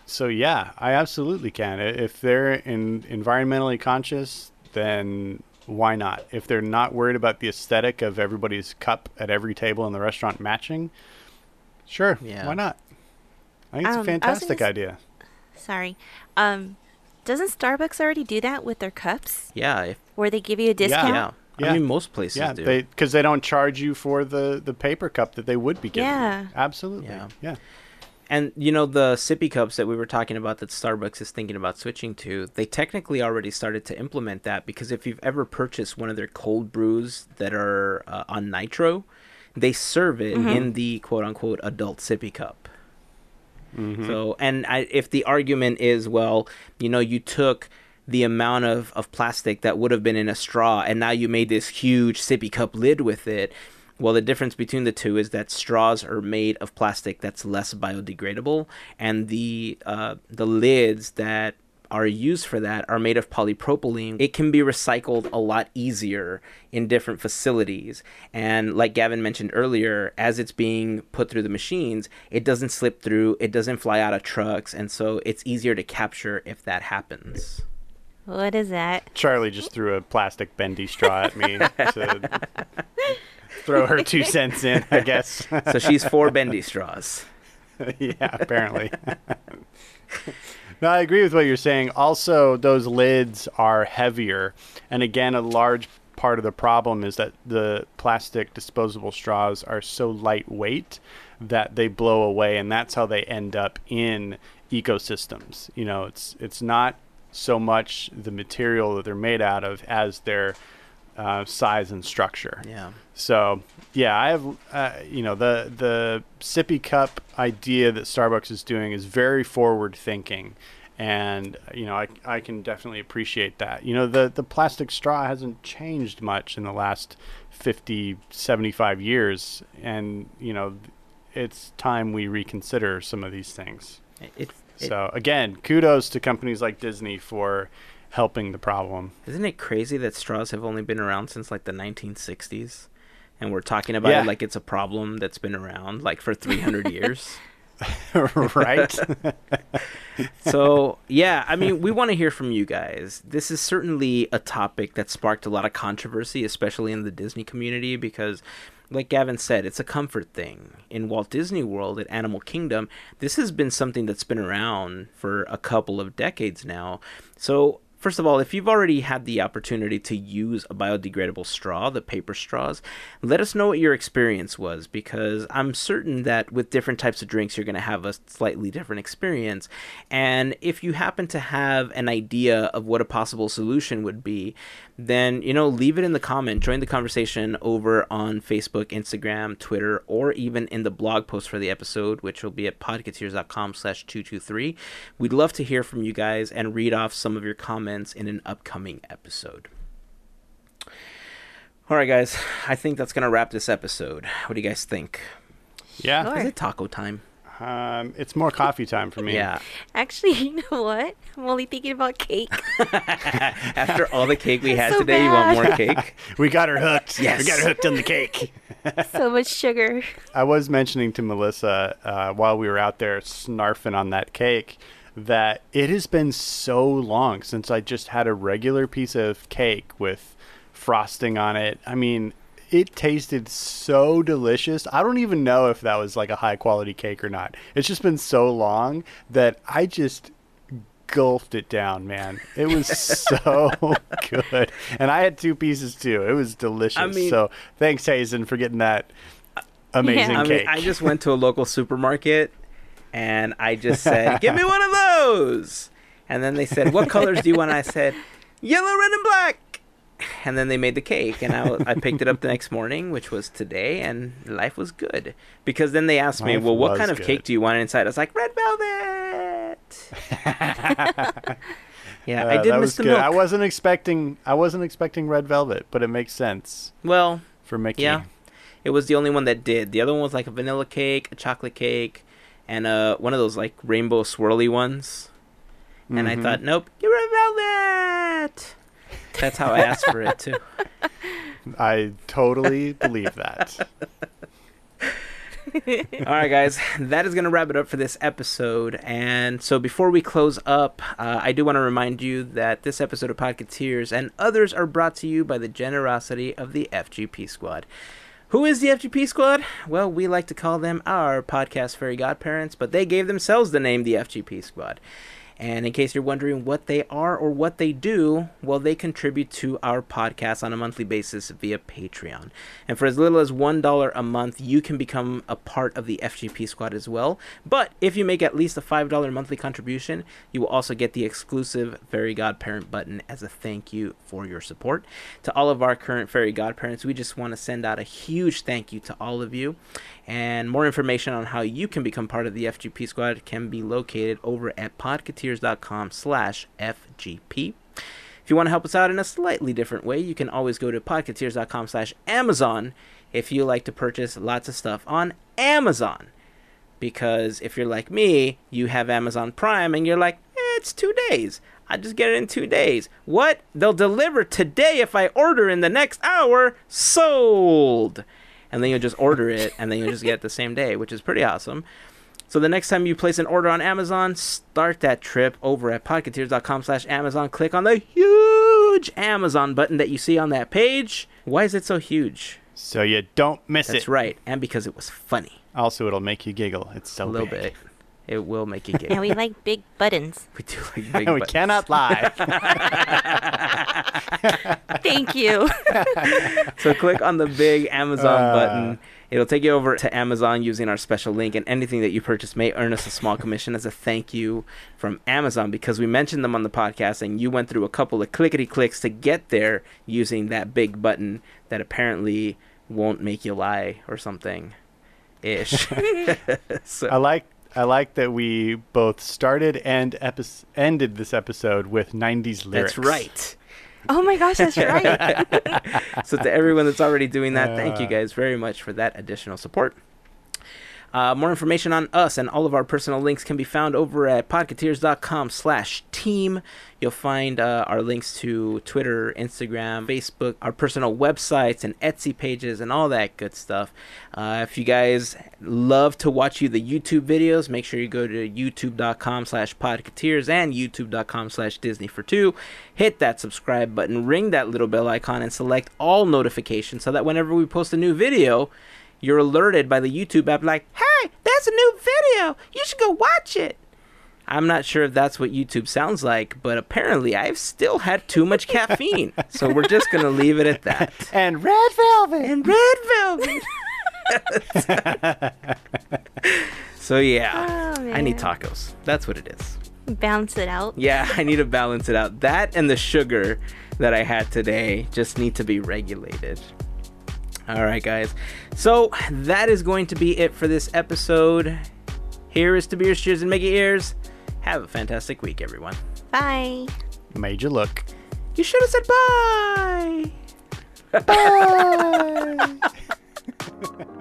S3: so yeah i absolutely can if they're in environmentally conscious then why not if they're not worried about the aesthetic of everybody's cup at every table in the restaurant matching sure
S2: Yeah.
S3: why not i think it's
S4: Um, I
S3: a
S4: was
S3: fantastic
S4: gonna s-
S3: idea
S4: Sorry. Um, doesn't Starbucks already do that with their cups,
S2: Yeah. If,
S4: where they give you a discount?
S2: yeah.
S3: Yeah.
S2: I mean, most places
S3: yeah
S2: do.
S3: they because they don't charge you for the the paper cup that they would be giving you.
S4: Yeah.
S3: absolutely
S2: Yeah.
S3: yeah
S2: And you know the sippy cups that we were talking about that Starbucks is thinking about switching to, they technically already started to implement that because if you've ever purchased one of their cold brews that are uh, on nitro, they serve it in the quote unquote adult sippy cup. So, and I, if the argument is, well, you know, you took the amount of, of plastic that would have been in a straw and now you made this huge sippy cup lid with it. Well, the difference between the two is that straws are made of plastic that's less biodegradable, and the uh, the lids that are used for that are made of polypropylene. It can be recycled a lot easier in different facilities. And like Gavin mentioned earlier, as it's being put through the machines, it doesn't slip through, it doesn't fly out of trucks, and so it's easier to capture if that happens.
S4: What is that?
S3: Charlie just threw a plastic bendy straw at me to throw her two cents in, I guess.
S2: So she's for bendy straws.
S3: yeah, apparently. no, I agree with what you're saying. Also, those lids are heavier. And again, a large part of the problem is that the plastic disposable straws are so lightweight that they blow away and that's how they end up in ecosystems. You know, it's it's not so much the material that they're made out of as their uh, size and structure.
S2: Yeah.
S3: So yeah, I have uh, you know the the sippy cup idea that Starbucks is doing is very forward thinking, and you know I I can definitely appreciate that. You know the the plastic straw hasn't changed much in the last 50 75 years and you know it's time we reconsider some of these things.
S2: It, it,
S3: So again, kudos to companies like Disney for helping the problem.
S2: isn't it crazy that straws have only been around since like the 1960s? And we're talking about
S3: Yeah.
S2: it like it's a problem that's been around like for 300 years.
S3: right?
S2: so yeah i mean we want to hear from you guys this is certainly a topic that sparked a lot of controversy especially in the disney community because like gavin said it's a comfort thing in walt disney world at animal kingdom this has been something that's been around for a couple of decades now so First of all, if you've already had the opportunity to use a biodegradable straw, the paper straws, let us know what your experience was because I'm certain that with different types of drinks, you're going to have a slightly different experience. And if you happen to have an idea of what a possible solution would be, then, you know, leave it in the comment. Join the conversation over on Facebook, Instagram, Twitter, or even in the blog post for the episode, which will be at podcateers.com slash 223. We'd love to hear from you guys and read off some of your comments in an upcoming episode. All right, guys, I think that's going to wrap this episode. What do you guys think?
S3: yeah.
S4: Sure.
S2: Is it taco time?
S3: Um, it's more coffee time for me.
S2: Yeah.
S4: Actually, you know what? I'm only thinking about cake.
S2: After all the cake we had
S4: so
S2: today, you want more cake?
S3: We got her hooked.
S2: Yes.
S3: We got her hooked on the cake.
S4: so much sugar.
S3: I was mentioning to Melissa uh, while we were out there snarfing on that cake that it has been so long since I just had a regular piece of cake with frosting on it. I mean, it tasted so delicious. I don't even know if that was like a high quality cake or not. It's just been so long that I just gulped it down, man. It was so good. And I had two pieces too. It was delicious.
S2: I mean-
S3: so thanks Hazen for getting that amazing
S4: Yeah.
S2: I
S3: cake.
S2: mean, I just went to a local supermarket and I just said, "Give me one of those." And then they said, "What colors do you want?" I said, "Yellow, red, and black." And then they made the cake, and I, I picked it up the next morning, which was today, and life was good. Because then they asked me,
S3: Life
S2: "Well, what kind of
S3: good.
S2: cake do you want inside?" I was like, "Red velvet." yeah,
S3: Uh,
S2: I did miss the
S3: good.
S2: milk.
S3: I wasn't expecting I wasn't expecting red velvet, but it makes sense
S2: well,
S3: for Mickey.
S2: Yeah. It was the only one that did. The other one was like a vanilla cake, a chocolate cake, and uh, one of those like rainbow swirly ones. And I
S3: Mhm.
S2: thought, nope, her a velvet. That's how I asked for it too.
S3: I totally believe that.
S2: All right, guys, that is going to wrap it up for this episode. And so, before we close up, uh, I do want to remind you that this episode of Podcateers and others are brought to you by the generosity of the FGP Squad. Who is the FGP Squad? Well, we like to call them our podcast fairy godparents, but they gave themselves the name the FGP Squad. And in case you're wondering what they are or what they do, well, they contribute to our podcast on a monthly basis via Patreon. And for as little as $1 a month, you can become a part of the FGP squad as well. But if you make at least a $5 monthly contribution, you will also get the exclusive Fairy Godparent button as a thank you for your support. To all of our current Fairy Godparents, we just want to send out a huge thank you to all of you. And more information on how you can become part of the FGP squad can be located over at podcateers.com slash FGP. If you want to help us out in a slightly different way, you can always go to podcateers.com slash Amazon if you like to purchase lots of stuff on Amazon. Because if you're like me, you have Amazon Prime and you're like, eh, it's two days. I just get it in two days. What? They'll deliver today if I order in the next hour. Sold. And then you'll just order it and then you'll just get it the same day, which is pretty awesome. So the next time you place an order on Amazon, start that trip over at podcateers.com slash Amazon. Click on the huge Amazon button that you see on that page. Why is it so huge?
S3: So you don't miss
S2: That's
S3: it.
S2: That's right. And because it was funny.
S3: Also, it'll make you giggle. It's so
S2: a little
S3: big.
S2: bit. It will make you
S4: And
S2: giggle.
S4: we like big buttons.
S2: we do like big
S3: And we
S2: buttons.
S3: cannot lie.
S4: Thank you.
S2: So click on the big Amazon
S3: Uh.
S2: button. It'll take you over to Amazon using our special link, and anything that you purchase may earn us a small commission as a thank you from Amazon because we mentioned them on the podcast, and you went through a couple of clickety clicks to get there using that big button that apparently won't make you lie or something ish. so,
S3: I like I like that we both started and epi- ended this episode with 90s lyrics.
S2: that's right.
S4: Oh my gosh, that's right.
S2: so to everyone that's already doing that, thank you
S3: Uh.
S2: guys very much for that additional support. Uh, more information on us and all of our personal links can be found over at podcateers.com slash team. You'll find uh, our links to Twitter, Instagram, Facebook, our personal websites and Etsy pages and all that good stuff. Uh, if you guys love to watch you the YouTube videos, make sure you go to youtube.com slash podcateers and youtube.com slash Disney for two. Hit that subscribe button, ring that little bell icon, and select all notifications so that whenever we post a new video, you're alerted by the YouTube app like, hey, that's a new video. You should go watch it. I'm not sure if that's what YouTube sounds like, but apparently I've still had too much caffeine. so we're just going to leave it at that.
S3: And red velvet.
S2: And red velvet. so yeah,
S4: Oh,
S2: I need tacos. That's what it is.
S4: Balance it out.
S2: Yeah, I need to balance it out. That and the sugar that I had today just need to be regulated. All right, guys. So that is going to be it for this episode. Here is to Beers, Cheers, and Mickey Ears. Have a fantastic week, everyone.
S4: Bye.
S3: Made you look.
S2: You should have said bye.
S3: Bye.